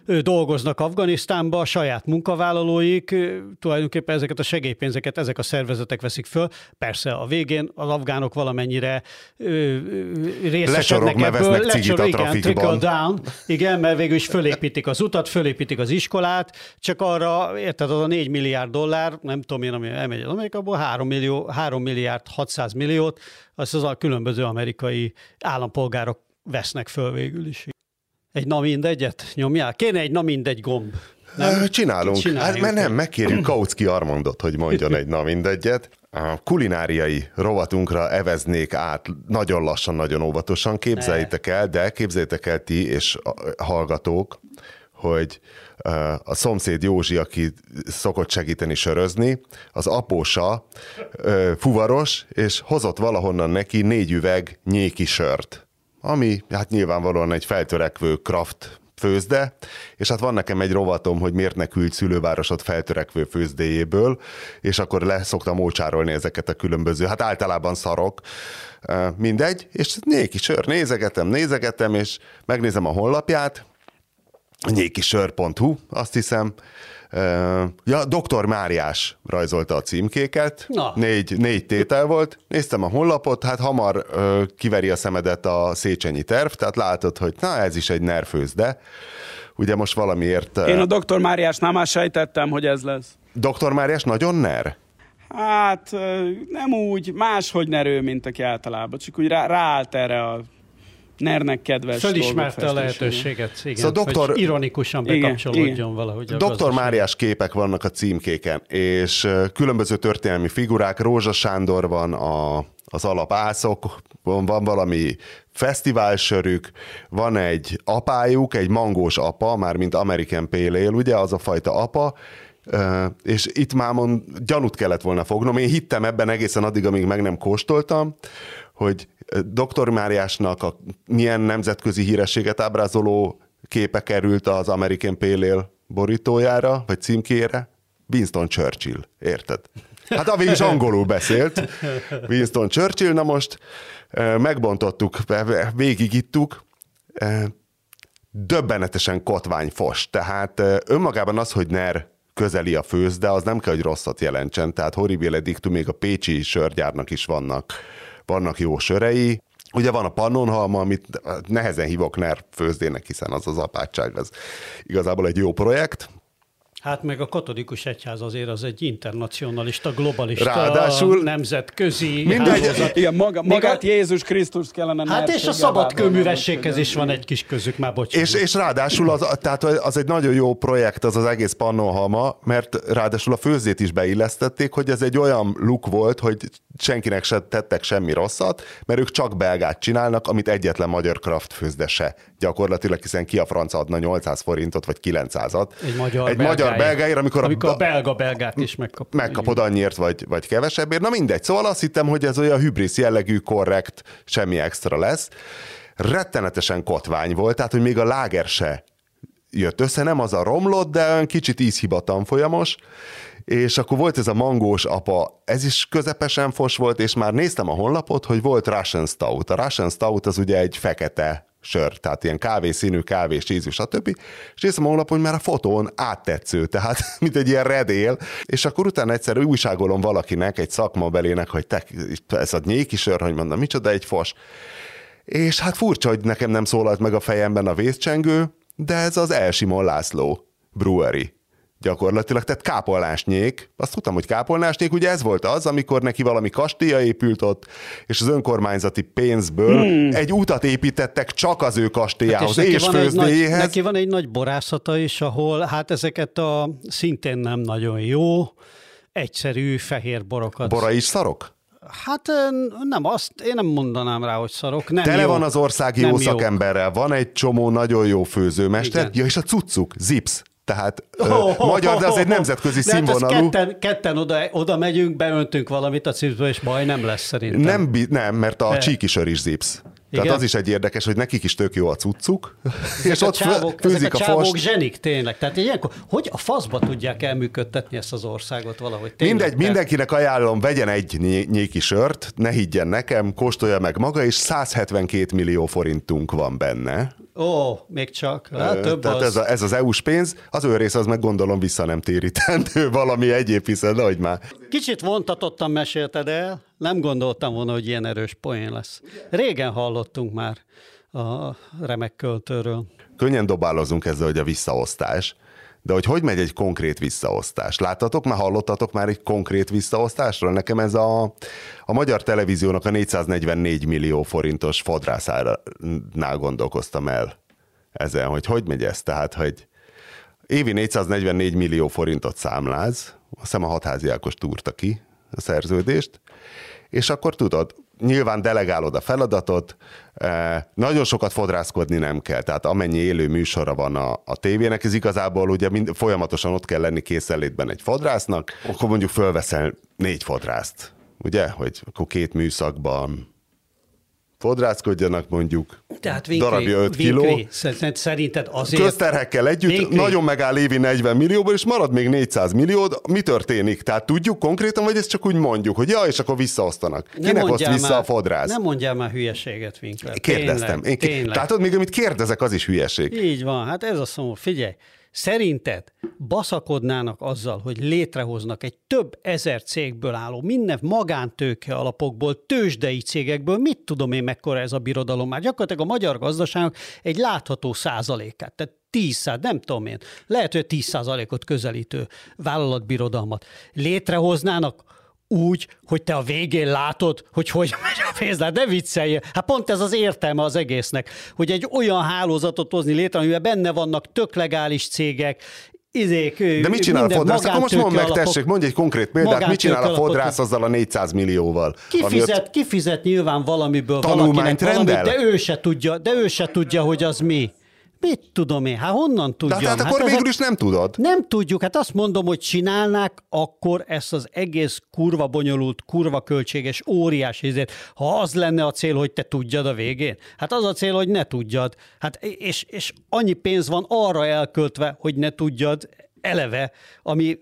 dolgoznak Afganisztánba, a saját munkavállalóik, tulajdonképpen ezeket a segélypénzeket ezek a szervezetek veszik föl. Persze a végén az afgánok valamennyire részesednek ebből. Lecsorog, igen, trickle down, igen, mert végül is fölépítik az utat, fölépítik az iskolát, csak arra, érted, az a 4 milliárd dollár, nem tudom én, ami elmegy az Amerikából, 3, millió, 3 milliárd 600 milliót, azt az a különböző amerikai állampolgárok vesznek föl végül is. Egy na mindegyet nyomják? Kéne egy na mindegy gomb. Nem? Csinálunk. Hát, mert nem, megkérjük Kautsky Armandot, hogy mondjon egy na mindegyet. A kulináriai rovatunkra eveznék át nagyon lassan, nagyon óvatosan. Képzeljétek el, de képzeljétek el ti és a hallgatók, hogy a szomszéd Józsi, aki szokott segíteni sörözni, az apósa fuvaros, és hozott valahonnan neki négy üveg nyéki sört ami hát nyilvánvalóan egy feltörekvő kraft főzde, és hát van nekem egy rovatom, hogy miért ne küld szülővárosod feltörekvő főzdéjéből, és akkor le szoktam ócsárolni ezeket a különböző, hát általában szarok, mindegy, és néki sör, nézegetem, nézegetem, és megnézem a honlapját, nyékisör.hu, azt hiszem, Ja, Dr. Máriás rajzolta a címkéket, Na. Négy, négy tétel volt. Néztem a honlapot, hát hamar ö, kiveri a szemedet a Széchenyi terv, tehát látod, hogy na ez is egy nerfőz, de ugye most valamiért... Én a Dr. Máriásnál már sejtettem, hogy ez lesz. Dr. Máriás nagyon ner? Hát nem úgy, máshogy nerő, mint aki általában, csak úgy rá, ráállt erre a Nernek kedves Fölismerte a lehetőséget, igen, szóval doktor, hogy ironikusan bekapcsolódjon igen, valahogy. A doktor Máriás képek vannak a címkéken, és különböző történelmi figurák, Rózsa Sándor van a, az alapászok, van, van valami fesztiválsörük, van egy apájuk, egy mangós apa, már mint American Pale Ale, ugye, az a fajta apa, és itt már mond, gyanút kellett volna fognom. Én hittem ebben egészen addig, amíg meg nem kóstoltam, hogy Dr. Máriásnak a milyen nemzetközi hírességet ábrázoló képe került az American Pale Ale borítójára, vagy címkére? Winston Churchill, érted? Hát a is angolul beszélt, Winston Churchill, na most megbontottuk, végigittuk, döbbenetesen kotványfos, tehát önmagában az, hogy NER közeli a főz, de az nem kell, hogy rosszat jelentsen, tehát horribile dictu, még a pécsi sörgyárnak is vannak vannak jó sörei, Ugye van a pannonhalma, amit nehezen hívok NER főzdének, hiszen az az apátság, az igazából egy jó projekt. Hát meg a katolikus egyház azért az egy internacionalista, globalista, Ráadásul nemzetközi mindegy- hálózat. Igen, maga, magát a- Jézus Krisztus kellene Hát és a szabad hogy is van egy kis közük, már bocsánat. És, és ráadásul az, tehát az egy nagyon jó projekt az az egész Pannonhalma, mert ráadásul a főzét is beillesztették, hogy ez egy olyan look volt, hogy senkinek se tettek semmi rosszat, mert ők csak belgát csinálnak, amit egyetlen magyar craft főzde se. Gyakorlatilag, hiszen ki a franc adna 800 forintot, vagy 900-at. egy magyar, egy magyar belgáért, amikor, amikor a a, belga belgát is megkap. megkapod annyiért, vagy, vagy kevesebbért. Na mindegy, szóval azt hittem, hogy ez olyan hübrisz jellegű, korrekt, semmi extra lesz. Rettenetesen kotvány volt, tehát hogy még a láger se jött össze, nem az a romlott, de olyan kicsit ízhiba tanfolyamos, és akkor volt ez a mangós apa, ez is közepesen fos volt, és már néztem a honlapot, hogy volt Russian Stout. A Russian Stout az ugye egy fekete sör, tehát ilyen kávészínű, kávés ízű, stb. És a honlapon, hogy már a fotón áttetsző, tehát *laughs* mint egy ilyen redél, és akkor utána egyszer újságolom valakinek, egy szakmabelének, hogy te, ez a nyéki sör, hogy mondom, micsoda egy fos. És hát furcsa, hogy nekem nem szólalt meg a fejemben a vészcsengő, de ez az Elsimon László Brewery gyakorlatilag, tehát kápolnásnyék. Azt tudtam, hogy kápolnásnyék, ugye ez volt az, amikor neki valami kastélya épült ott, és az önkormányzati pénzből hmm. egy utat építettek csak az ő kastélyához neki és nagy, főzdéjéhez. neki van egy nagy borászata is, ahol hát ezeket a szintén nem nagyon jó, egyszerű fehér borokat. Bora is szarok? Hát nem azt, én nem mondanám rá, hogy szarok. Nem Tele jó. van az ország Nem jó. szakemberrel, van egy csomó nagyon jó főzőmester, Igen. ja, és a cuccuk, Zips. Tehát oh, magyar, de az egy nemzetközi hát ezt színvonalú. ketten, ketten oda, oda megyünk, beöntünk valamit a cipzbe, és baj nem lesz szerintem. Nem, nem, mert a De- csíkisör is zips. Tehát Igen? az is egy érdekes, hogy nekik is tök jó a cuccuk, Ezek és a ott csávok, főzik a a csávok fost. zsenik tényleg. Tehát ilyenkor, hogy a faszba tudják elműködtetni ezt az országot valahogy? Tényleg, Mindegy, mindenkinek ajánlom, vegyen egy nyé- nyéki sört, ne higgyen nekem, kóstolja meg maga, és 172 millió forintunk van benne. Ó, még csak. Hát, több Tehát az. ez, a, ez az EU-s pénz, az ő rész az meg gondolom vissza nem térítendő *laughs* valami egyéb, hiszen nehogy már. Kicsit vontatottan mesélted el, nem gondoltam volna, hogy ilyen erős poén lesz. Régen hallottunk már a remek költőről. Könnyen dobálozunk ezzel, hogy a visszaosztás, de hogy hogy megy egy konkrét visszaosztás? Láttatok, már hallottatok már egy konkrét visszaosztásról? Nekem ez a, a magyar televíziónak a 444 millió forintos fodrászárnál gondolkoztam el ezen, hogy hogy megy ez? Tehát, hogy évi 444 millió forintot számláz, azt hiszem a hatházi Ákos túrta ki a szerződést, és akkor tudod, nyilván delegálod a feladatot, eh, nagyon sokat fodrászkodni nem kell, tehát amennyi élő műsora van a, a tévének, ez igazából ugye mind, folyamatosan ott kell lenni készenlétben egy fodrásznak, akkor mondjuk fölveszel négy fodrászt, ugye, hogy akkor két műszakban fodrászkodjanak mondjuk, Tehát Vinkri, darabja 5 kiló, szerinted- szerinted azért... közterhekkel együtt Vinkli. nagyon megáll évi 40 millióból, és marad még 400 millió, mi történik? Tehát tudjuk konkrétan, vagy ezt csak úgy mondjuk, hogy ja, és akkor visszaosztanak. Ne Kinek oszt vissza már, a fodrász? Nem mondjál már hülyeséget, Winkler. Kérdeztem. Tényleg, Én, tényleg. Tehát még amit kérdezek, az is hülyeség. Így van, hát ez a szó. Figyelj, szerinted baszakodnának azzal, hogy létrehoznak egy több ezer cégből álló, minden magántőke alapokból, tőzsdei cégekből, mit tudom én mekkora ez a birodalom már. Gyakorlatilag a magyar gazdaságnak egy látható százalékát, tehát 10 száz, nem tudom én, lehet, hogy 10 százalékot közelítő vállalatbirodalmat. Létrehoznának úgy, hogy te a végén látod, hogy hogy megy a pénz, hát ne viccelj. Hát pont ez az értelme az egésznek, hogy egy olyan hálózatot hozni létre, amiben benne vannak tök legális cégek, izék, De mit csinál a fodrász? Akkor most mondd meg, tessék, mondj egy konkrét példát, mit csinál a fodrász azzal a 400 millióval? ami ott- Kifizet, kifizet nyilván valamiből Tanulmányt valakinek valamit, rendel? de ő se tudja, de ő se tudja, hogy az mi. Mit tudom én? Hát honnan De tudjam? hát akkor ezek- végül is nem tudod. Nem tudjuk, hát azt mondom, hogy csinálnák akkor ezt az egész kurva bonyolult, kurva költséges, óriási izét, ha az lenne a cél, hogy te tudjad a végén. Hát az a cél, hogy ne tudjad. Hát és, és annyi pénz van arra elköltve, hogy ne tudjad eleve, ami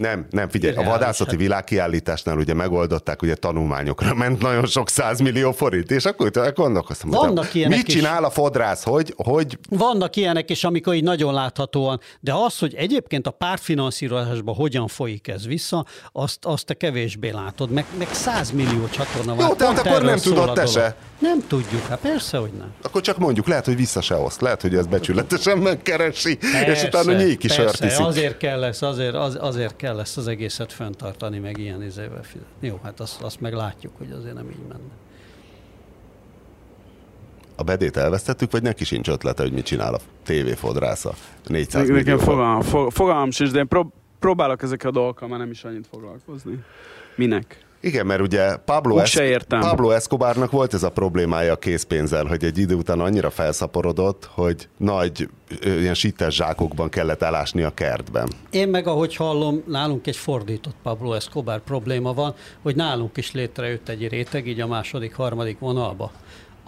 Nem, nem, figyelj, a vadászati világkiállításnál ugye megoldották, ugye tanulmányokra ment nagyon sok százmillió forint, és akkor gondolkoztam, Vannak hogy mit csinál a fodrász, hogy, hogy... Vannak ilyenek is, amikor így nagyon láthatóan, de az, hogy egyébként a pártfinanszírozásban hogyan folyik ez vissza, azt, azt te kevésbé látod, meg, meg százmillió csatorna van. Jó, tehát akkor nem tudod te se. Nem tudjuk, hát persze, hogy nem. Akkor csak mondjuk, lehet, hogy vissza se oszt, lehet, hogy ez becsületesen megkeresi, persze, és utána nyíki sört Azért kell lesz, azért, az, azért kell lesz az egészet fenntartani, meg ilyen izével fizetni. Jó, hát azt, azt meg látjuk, hogy azért nem így menne. A bedét elvesztettük, vagy neki sincs ötlete, hogy mit csinál a tévéfodrásza? 400 Nekem millió. Fogalmam, fogalmam sincs, de én prób- próbálok ezekkel a dolgokkal már nem is annyit foglalkozni. Minek? Igen, mert ugye Pablo, es- Pablo Escobarnak volt ez a problémája a készpénzzel, hogy egy idő után annyira felszaporodott, hogy nagy ilyen sittes zsákokban kellett elásni a kertben. Én meg, ahogy hallom, nálunk egy fordított Pablo Escobar probléma van, hogy nálunk is létrejött egy réteg, így a második, harmadik vonalba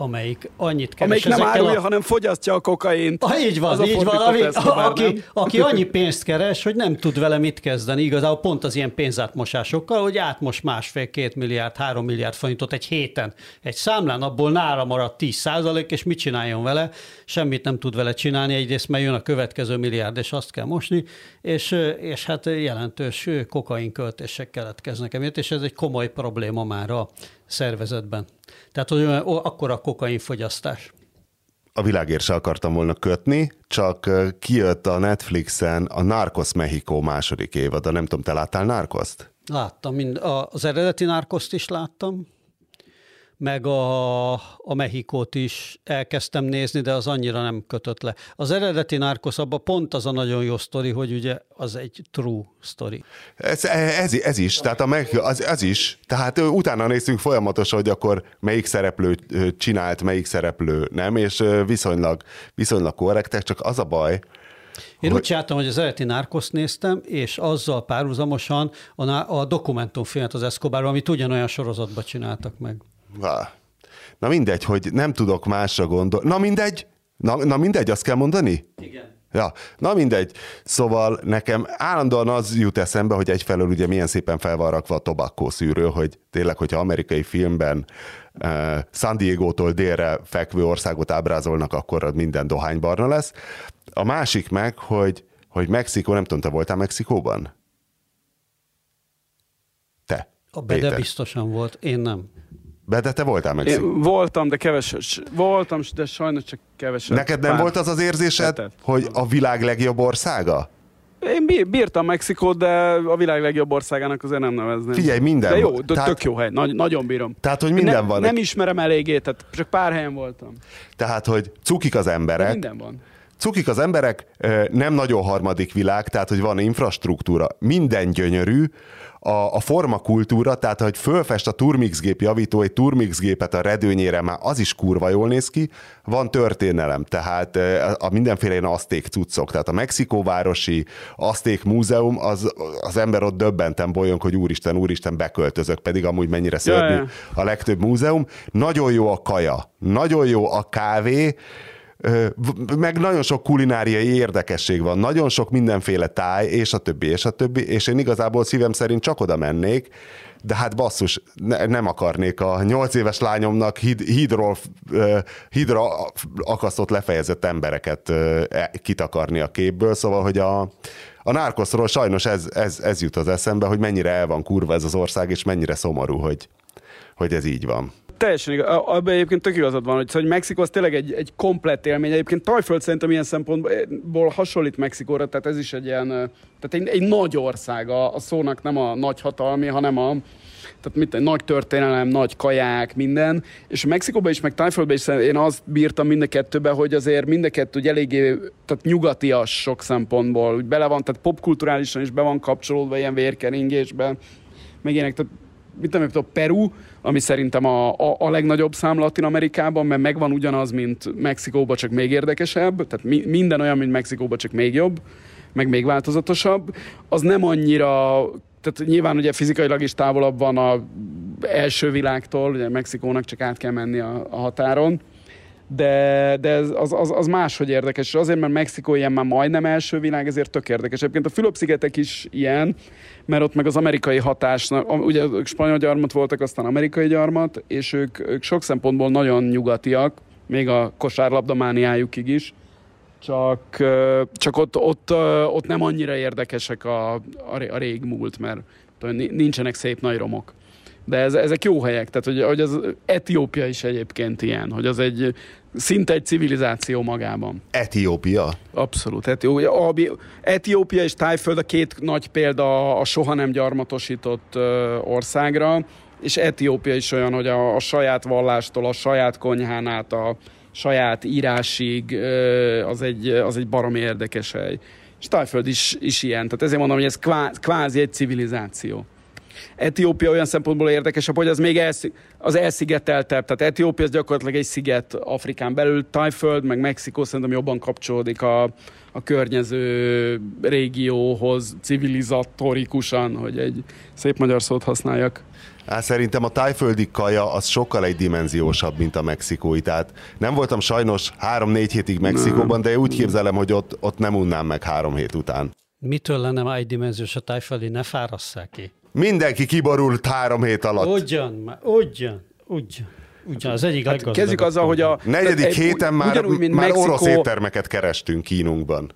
amelyik annyit keres Amelyik nem árulja, a... hanem fogyasztja a kokaint. Ah, így van, így van. Ami, aki, aki annyi pénzt keres, hogy nem tud vele mit kezdeni. Igazából pont az ilyen pénzátmosásokkal, hogy átmos másfél-két milliárd, három milliárd forintot egy héten. Egy számlán abból nára maradt 10 százalék, és mit csináljon vele? Semmit nem tud vele csinálni, egyrészt mert jön a következő milliárd, és azt kell mosni, és, és hát jelentős kokain költések keletkeznek emiatt, és ez egy komoly probléma már a szervezetben. Tehát, hogy akkor a kokainfogyasztás. A világért se akartam volna kötni, csak kijött a Netflixen a Narcos Mexico második évad. Nem tudom, te láttál Narcoszt? Láttam, mind, az eredeti Narcoszt is láttam meg a, a Mexikót is elkezdtem nézni, de az annyira nem kötött le. Az eredeti Narcos abban pont az a nagyon jó sztori, hogy ugye az egy true sztori. Ez, ez, ez is, tehát a meg, az, az is, tehát utána néztünk folyamatosan, hogy akkor melyik szereplő csinált, melyik szereplő nem, és viszonylag, viszonylag korrektek, csak az a baj, én hogy... úgy csináltam, hogy az eredeti Narcos néztem, és azzal párhuzamosan a, a dokumentumfilmet az Escobar, amit ugyanolyan sorozatban csináltak meg. Na mindegy, hogy nem tudok másra gondolni. Na mindegy, na, na mindegy, azt kell mondani? Igen. Ja, na mindegy. Szóval nekem állandóan az jut eszembe, hogy egyfelől ugye milyen szépen fel van rakva a tobakkó szűrő, hogy tényleg, hogyha amerikai filmben uh, San Diego-tól délre fekvő országot ábrázolnak, akkor minden dohánybarna lesz. A másik meg, hogy, hogy Mexikó, nem tudom, te voltál Mexikóban? Te. A Bede Péter. biztosan volt, én nem. Be, de te voltál meg. Voltam, de keves, voltam, de sajnos csak keveset. Neked nem volt az az érzésed, hetet. hogy a világ legjobb országa? Én bírtam Mexikót, de a világ legjobb országának azért nem nevezném. Figyelj, minden De jó, tehát, tök jó hely, Nagy, nagyon bírom. Tehát, hogy minden nem, van. Nem ismerem eléggé, tehát csak pár helyen voltam. Tehát, hogy cukik az emberek. De minden van. Cukik az emberek, nem nagyon harmadik világ, tehát, hogy van infrastruktúra, minden gyönyörű, a, a formakultúra, tehát hogy fölfest a Turmix gép javító egy Turmix gépet a redőnyére, már az is kurva jól néz ki, van történelem, tehát a mindenféle ilyen aszték cuccok, tehát a Mexikóvárosi Aszték Múzeum, az, az ember ott döbbenten bolyong, hogy úristen, úristen, beköltözök, pedig amúgy mennyire szörnyű ja, ja. a legtöbb múzeum. Nagyon jó a kaja, nagyon jó a kávé, meg nagyon sok kulináriai érdekesség van, nagyon sok mindenféle táj, és a többi, és a többi, és én igazából szívem szerint csak oda mennék, de hát basszus, ne, nem akarnék a nyolc éves lányomnak hid, hidról, hidra akasztott lefejezett embereket e, kitakarni a képből, szóval, hogy a, a nárkoszról sajnos ez, ez, ez jut az eszembe, hogy mennyire el van kurva ez az ország, és mennyire szomorú, hogy, hogy ez így van teljesen igaz. Abban egyébként tök igazad van, hogy, szóval, hogy Mexikó az tényleg egy, egy komplett élmény. Egyébként Tajföld szerintem ilyen szempontból hasonlít Mexikóra, tehát ez is egy ilyen, tehát egy, egy nagy ország a, a szónak, nem a nagy hatalmi, hanem a, tehát mit, nagy történelem, nagy kaják, minden. És Mexikóban is, meg Tájföldben is én azt bírtam mind a kettőben, hogy azért mind a kettő úgy eléggé tehát nyugatias sok szempontból. Úgy bele van, tehát popkulturálisan is be van kapcsolódva ilyen vérkeringésben. Meg ilyenek, tehát mit tudom, a Peru, ami szerintem a, a, a legnagyobb szám Latin Amerikában, mert megvan ugyanaz, mint Mexikóban, csak még érdekesebb, tehát mi, minden olyan, mint Mexikóban, csak még jobb, meg még változatosabb. Az nem annyira, tehát nyilván ugye fizikailag is távolabb van a első világtól, ugye Mexikónak csak át kell menni a, a határon, de, de ez, az, az, az máshogy érdekes, és azért, mert Mexikó ilyen már majdnem első világ, ezért tök érdekes. Egyébként a Fülöp-szigetek is ilyen, mert ott meg az amerikai hatásnak, ugye ők spanyol gyarmat voltak, aztán amerikai gyarmat, és ők, ők sok szempontból nagyon nyugatiak, még a kosárlabdamániájukig is, csak, csak ott, ott, ott nem annyira érdekesek a, a, a régmúlt, mert nincsenek szép nagy romok. De ez, ezek jó helyek, tehát hogy, hogy az Etiópia is egyébként ilyen, hogy az egy szinte egy civilizáció magában. Etiópia? Abszolút. Etiópia, Etiópia és Tájföld a két nagy példa a soha nem gyarmatosított országra, és Etiópia is olyan, hogy a, a saját vallástól, a saját konyhán át, a saját írásig az egy, az egy baromi érdekes hely. És Tájföld is, is ilyen, tehát ezért mondom, hogy ez kvázi egy civilizáció. Etiópia olyan szempontból érdekesebb, hogy az még elszig, az elszigeteltebb, tehát Etiópia az gyakorlatilag egy sziget Afrikán belül, Tájföld, meg Mexikó szerintem jobban kapcsolódik a, a környező régióhoz civilizatorikusan, hogy egy szép magyar szót használjak. Hát szerintem a tájföldi kaja az sokkal egy dimenziósabb, mint a mexikói. Tehát nem voltam sajnos három-négy hétig Mexikóban, de úgy képzelem, hogy ott, ott nem unnám meg három hét után. Mitől lenne egy dimenziós a tájföldi? Ne fárasszák ki. Mindenki kiborult három hét alatt. Ugyan, ugyan, ugyan. Ugyan, az egyik hát Kezdjük azzal, hogy a... Negyedik egy, héten már, ugyanúgy, mint már Mexikó... orosz éttermeket kerestünk kínunkban.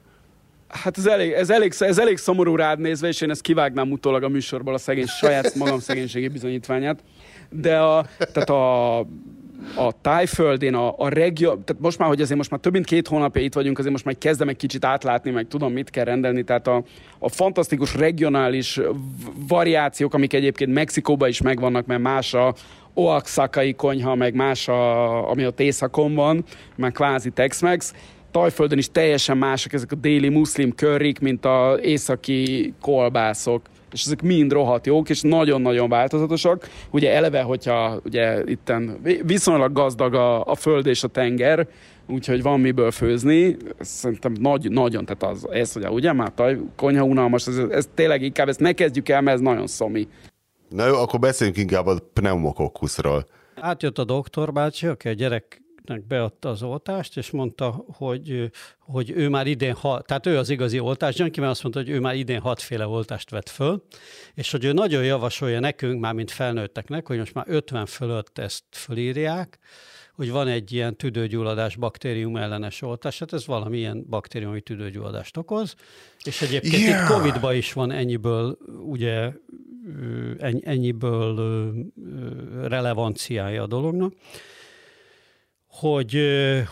Hát ez elég, ez, elég, ez elég szomorú rád nézve, és én ezt kivágnám utólag a műsorból a szegény, saját magam szegénységi bizonyítványát. De a, tehát a, a tájföldén, a, a regió, tehát most már, hogy azért most már több mint két hónapja itt vagyunk, azért most már kezdem egy kicsit átlátni, meg tudom, mit kell rendelni, tehát a, a fantasztikus regionális variációk, amik egyébként Mexikóban is megvannak, mert más a Oaxakai konyha, meg más, a, ami ott északon van, meg kvázi Tex-Mex, Tajföldön is teljesen mások ezek a déli muszlim körrik, mint a északi kolbászok és ezek mind rohadt jók, és nagyon-nagyon változatosak. Ugye eleve, hogyha ugye itten viszonylag gazdag a, a föld és a tenger, úgyhogy van miből főzni, szerintem nagy, nagyon, tehát az, ez, hogy ugye már taj, konyha unalmas, ez, ez, tényleg inkább, ezt ne kezdjük el, mert ez nagyon szomi. Na jó, akkor beszéljünk inkább a pneumokokkuszról. Átjött a doktor bácsi, aki a gyerek gyereknek beadta az oltást, és mondta, hogy, hogy ő már idén, ha, tehát ő az igazi oltás, Janki mert azt mondta, hogy ő már idén hatféle oltást vett föl, és hogy ő nagyon javasolja nekünk, már mint felnőtteknek, hogy most már 50 fölött ezt fölírják, hogy van egy ilyen tüdőgyulladás baktérium ellenes oltás, hát ez valamilyen baktérium, ami tüdőgyulladást okoz, és egyébként yeah. itt Covid-ban is van ennyiből, ugye, ennyiből relevanciája a dolognak hogy,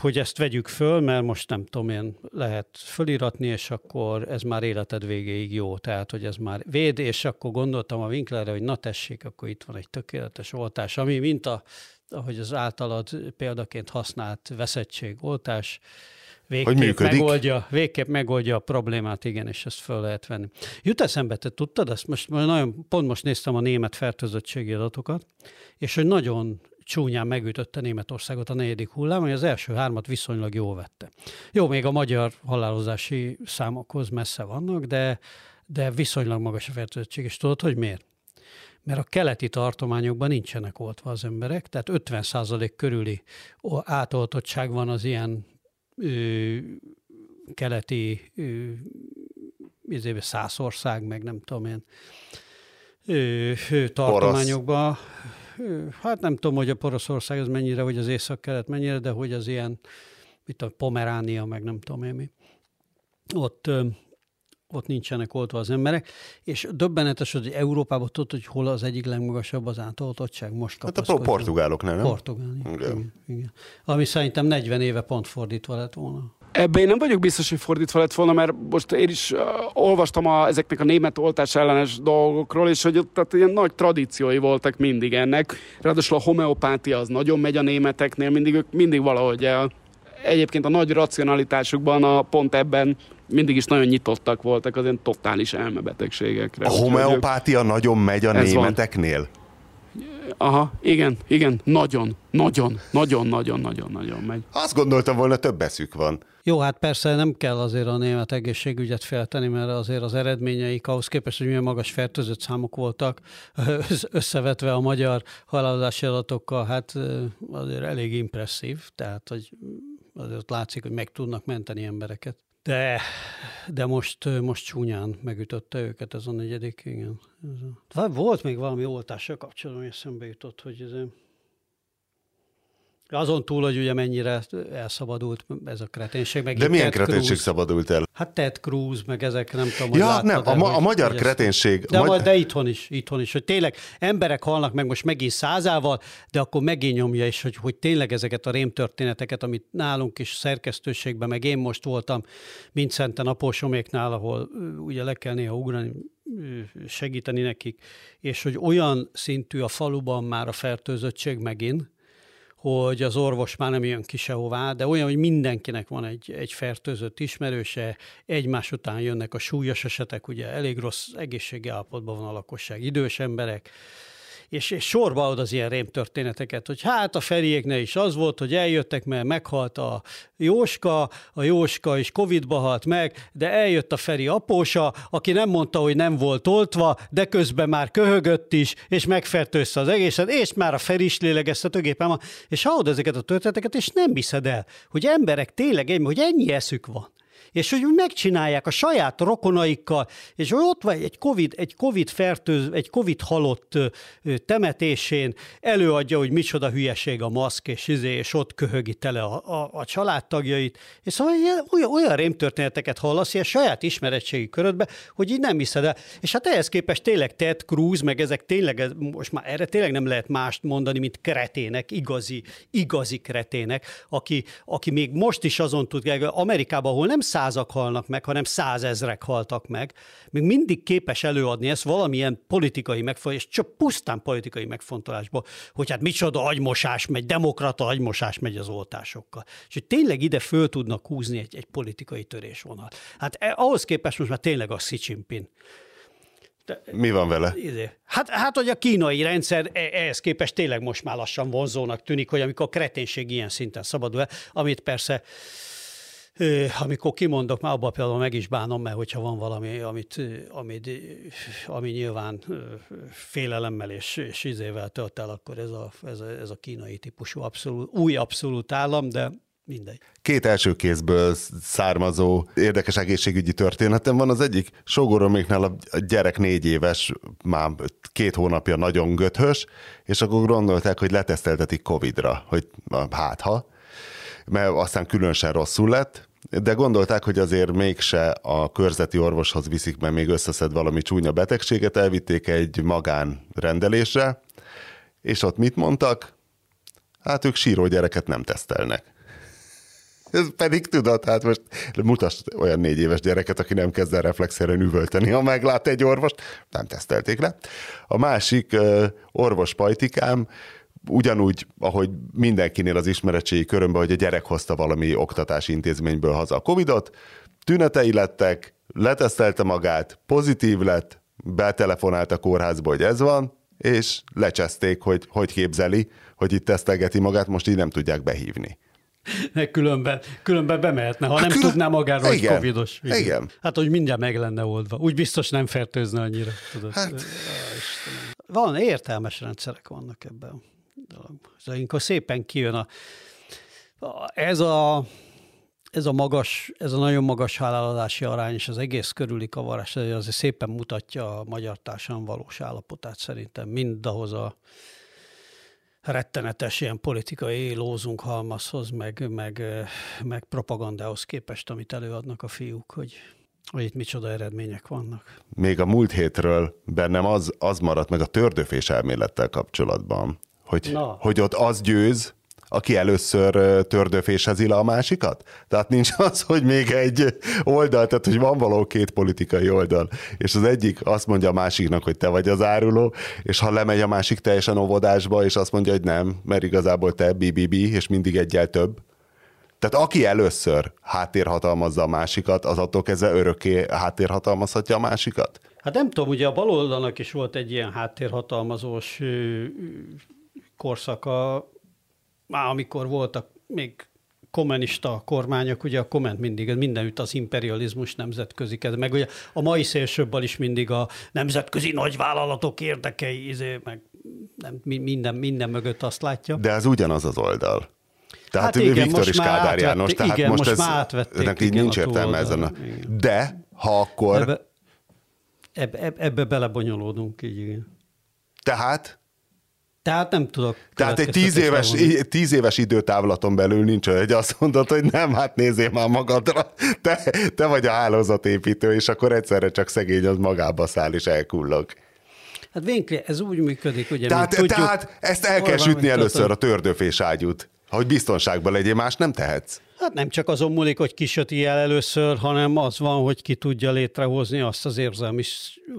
hogy ezt vegyük föl, mert most nem tudom én, lehet föliratni, és akkor ez már életed végéig jó, tehát hogy ez már véd, és akkor gondoltam a Winklerre, hogy na tessék, akkor itt van egy tökéletes oltás, ami mint a, ahogy az általad példaként használt veszetségoltás, végképp megoldja, végképp megoldja a problémát, igen, és ezt föl lehet venni. Jut eszembe, te tudtad, ezt? Most nagyon, pont most néztem a német fertőzöttségi adatokat, és hogy nagyon csúnyán megütötte Németországot a negyedik hullám, hogy az első hármat viszonylag jól vette. Jó, még a magyar halálozási számokhoz messze vannak, de, de viszonylag magas a fertőzöttség. És tudod, hogy miért? Mert a keleti tartományokban nincsenek oltva az emberek, tehát 50% körüli átoltottság van az ilyen ö, keleti ö, izébe Szászország, meg nem tudom én, ö, tartományokban. Porosz hát nem tudom, hogy a Poroszország az mennyire, hogy az észak-kelet mennyire, de hogy az ilyen, mit a Pomeránia, meg nem tudom én mi. Ott, ott nincsenek oltva az emberek, és döbbenetes, hogy Európában tudod, hogy hol az egyik legmagasabb az átoltottság most Hát a portugáloknál, nem? Portugália, igen. Igen, igen. Ami szerintem 40 éve pont fordítva lett volna. Ebben én nem vagyok biztos, hogy fordítva lett volna, mert most én is uh, olvastam a, ezeknek a német oltás ellenes dolgokról, és hogy ott tehát ilyen nagy tradíciói voltak mindig ennek. Ráadásul a homeopátia az nagyon megy a németeknél, mindig ők mindig valahogy el. Egyébként a nagy racionalitásukban a pont ebben mindig is nagyon nyitottak voltak az ilyen totális elmebetegségekre. A homeopátia ők... nagyon megy a németeknél? Van. aha, igen, igen, nagyon, nagyon, nagyon, nagyon, nagyon, nagyon megy. Azt gondoltam volna, több eszük van. Jó, hát persze nem kell azért a német egészségügyet feltenni, mert azért az eredményeik ahhoz képest, hogy milyen magas fertőzött számok voltak, *laughs* összevetve a magyar halálozási adatokkal, hát azért elég impresszív, tehát hogy azért látszik, hogy meg tudnak menteni embereket. De, de most, most csúnyán megütötte őket ez a negyedik, igen. A... Volt még valami oltással kapcsolatban, hogy eszembe jutott, hogy ez azon túl, hogy ugye mennyire elszabadult ez a kreténség. Meg De milyen Ted kreténség Cruz. szabadult el? Hát Ted Cruz, meg ezek nem tudom, Ja, nem, a, ma, a magyar kreténség. De, magy... de itthon is, itthon is, hogy tényleg emberek halnak meg most megint százával, de akkor megint nyomja is, hogy, hogy tényleg ezeket a rémtörténeteket, amit nálunk is szerkesztőségben, meg én most voltam Vincenten Apósoméknál, ahol ugye le kell néha ugrani, segíteni nekik, és hogy olyan szintű a faluban már a fertőzöttség megint, hogy az orvos már nem jön ki sehová, de olyan, hogy mindenkinek van egy, egy fertőzött ismerőse, egymás után jönnek a súlyos esetek, ugye elég rossz egészségi állapotban van a lakosság, idős emberek, és, és sorba ad az ilyen rémtörténeteket, hogy hát a Feriéknél is az volt, hogy eljöttek, mert meghalt a Jóska, a Jóska is Covidba halt meg, de eljött a Feri apósa, aki nem mondta, hogy nem volt oltva, de közben már köhögött is, és megfertőzte az egészet, és már a Feri is lélegeztetőgépen van, és hallod ezeket a történeteket, és nem hiszed el, hogy emberek tényleg, hogy ennyi eszük van és hogy megcsinálják a saját rokonaikkal, és hogy ott van egy COVID, egy COVID fertőz, egy COVID halott temetésén, előadja, hogy micsoda hülyeség a maszk, és, izé, és ott köhögi tele a, a, a családtagjait. És szóval ilyen, olyan, olyan rémtörténeteket hallasz ilyen saját ismeretségi körödbe, hogy így nem hiszed el. És hát ehhez képest tényleg Ted Cruz, meg ezek tényleg, most már erre tényleg nem lehet mást mondani, mint kretének, igazi, igazi kretének, aki, aki még most is azon tud, Amerikában, ahol nem száll százak halnak meg, hanem százezrek haltak meg. Még mindig képes előadni ezt valamilyen politikai megfontolás, csak pusztán politikai megfontolásból, hogy hát micsoda agymosás megy, demokrata agymosás megy az oltásokkal. És hogy tényleg ide föl tudnak húzni egy, egy politikai törésvonalat. Hát eh, ahhoz képest most már tényleg a Xi Jinping. De, Mi van vele? Izé, hát, hát, hogy a kínai rendszer e, ehhez képest tényleg most már lassan vonzónak tűnik, hogy amikor a kreténség ilyen szinten szabadul el, amit persze amikor kimondok, már abban például meg is bánom, mert hogyha van valami, amit, amit, ami nyilván félelemmel és, és izével tölt el, akkor ez a, ez, a, ez a kínai típusú abszolút, új abszolút állam, de mindegy. Két első kézből származó érdekes egészségügyi történetem van. Az egyik sógoroméknál a gyerek négy éves, már két hónapja nagyon göthös, és akkor gondolták, hogy leteszteltetik Covid-ra, hogy hát ha, mert aztán különösen rosszul lett, de gondolták, hogy azért mégse a körzeti orvoshoz viszik, mert még összeszed valami csúnya betegséget, elvitték egy magán rendelésre, és ott mit mondtak? Hát ők síró gyereket nem tesztelnek. Ez pedig tudod, hát most mutass olyan négy éves gyereket, aki nem kezd el reflexzeren üvölteni, ha meglát egy orvost, nem tesztelték le. A másik orvos pajtikám ugyanúgy, ahogy mindenkinél az ismeretségi körömben, hogy a gyerek hozta valami oktatási intézményből haza a Covidot, tünetei lettek, letesztelte magát, pozitív lett, betelefonált a kórházba, hogy ez van, és lecseszték, hogy hogy képzeli, hogy itt tesztelgeti magát, most így nem tudják behívni. Különben, különben bemehetne, ha hát nem külön... tudná magáról, hogy covidos. Igen. igen. Hát, hogy mindjárt meg lenne oldva. Úgy biztos nem fertőzne annyira. Tudod. Hát... Van, értelmes rendszerek vannak ebben dologban. Szóval szépen kijön a, ez a ez a magas, ez a nagyon magas halálozási arány és az egész körüli kavarás, ez azért szépen mutatja a magyar társadalom valós állapotát szerintem, mind ahhoz a rettenetes ilyen politikai lózunk halmazhoz, meg, meg, meg propagandához képest, amit előadnak a fiúk, hogy, hogy itt micsoda eredmények vannak. Még a múlt hétről bennem az, az maradt meg a tördöfés elmélettel kapcsolatban, hogy, Na. hogy ott az győz, aki először tördöfésezi le a másikat? Tehát nincs *laughs* az, hogy még egy oldal, tehát hogy van való két politikai oldal, és az egyik azt mondja a másiknak, hogy te vagy az áruló, és ha lemegy a másik teljesen óvodásba, és azt mondja, hogy nem, mert igazából te BBB, és mindig egyel több. Tehát aki először háttérhatalmazza a másikat, az attól kezdve örökké háttérhatalmazhatja a másikat? Hát nem tudom, ugye a baloldalnak is volt egy ilyen háttérhatalmazós korszaka, már amikor voltak még kommunista kormányok, ugye a komment mindig, mindenütt az imperializmus nemzetközi kezd, meg ugye a mai szélsőbbal is mindig a nemzetközi nagyvállalatok érdekei, izé, meg nem, minden, minden mögött azt látja. De ez ugyanaz az oldal. Tehát hát igen, Viktor és Kádár János, tehát igen, most, most ez, már átvették, ennek így nincs értelme ezen. A... De, ha akkor... Ebbe, ebbe, ebbe belebonyolódunk, így igen. Tehát? Tehát nem tudok. Tehát egy tíz éves, tíz éves időtávlaton belül nincs hogy azt mondod, hogy nem, hát nézzél már magadra, te, te vagy a hálózatépítő, és akkor egyszerre csak szegény az magába száll és elkullog. Hát Winkler, ez úgy működik, ugye, tehát, tudjuk, tehát ezt el kell sütni először a tördőfés ágyút, hogy biztonságban legyél, más nem tehetsz. Hát nem csak azon múlik, hogy ki söti el először, hanem az van, hogy ki tudja létrehozni azt az érzelmi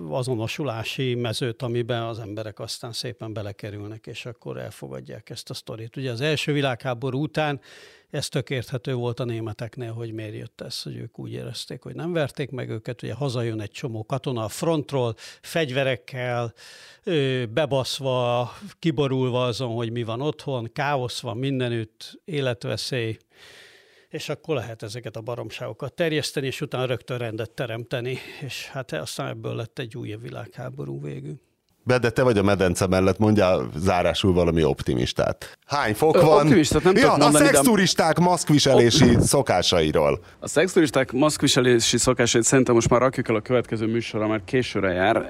azonosulási mezőt, amiben az emberek aztán szépen belekerülnek, és akkor elfogadják ezt a sztorit. Ugye az első világháború után ez tök érthető volt a németeknél, hogy miért jött ez, hogy ők úgy érezték, hogy nem verték meg őket, ugye hazajön egy csomó katona a frontról, fegyverekkel, bebaszva, kiborulva azon, hogy mi van otthon, káosz van mindenütt, életveszély, és akkor lehet ezeket a baromságokat terjeszteni, és utána rögtön rendet teremteni, és hát aztán ebből lett egy újabb világháború végül. De te vagy a medence mellett, mondjál zárásul valami optimistát. Hány fok Ö, van? Optimistát nem ja, mondani, a szexturisták maszkviselési szokásairól. A szexturisták maszkviselési szokásait szerintem most már rakjuk el a következő műsorra, mert későre jár,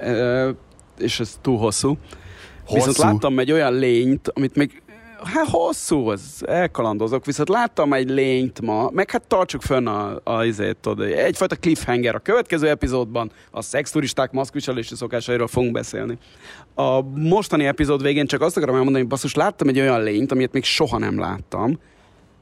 és ez túl hosszú. hosszú. Viszont láttam egy olyan lényt, amit még hát hosszú, az elkalandozok, viszont láttam egy lényt ma, meg hát tartsuk fönn a, a izét, tudod, egyfajta cliffhanger. A következő epizódban a szexturisták maszkviselési szokásairól fogunk beszélni. A mostani epizód végén csak azt akarom elmondani, hogy basszus, láttam egy olyan lényt, amit még soha nem láttam.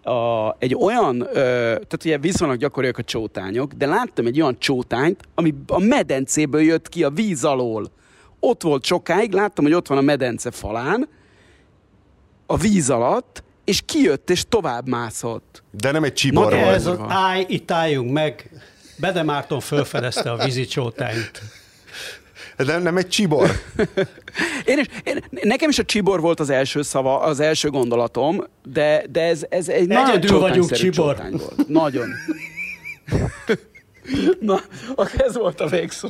A, egy olyan, ö, tehát ugye viszonylag gyakoriak a csótányok, de láttam egy olyan csótányt, ami a medencéből jött ki a víz alól. Ott volt sokáig, láttam, hogy ott van a medence falán, a víz alatt, és kijött, és tovább mászott. De nem egy csibor Na, ez az állj, itt álljunk meg. Bede Márton felfedezte a vízicsótányt. De nem egy csibor. *laughs* én is, én, nekem is a csibor volt az első szava, az első gondolatom, de, de ez, ez egy Egyedül nagyon vagyunk csibor. Volt. Nagyon. *laughs* Na, ez volt a végszó.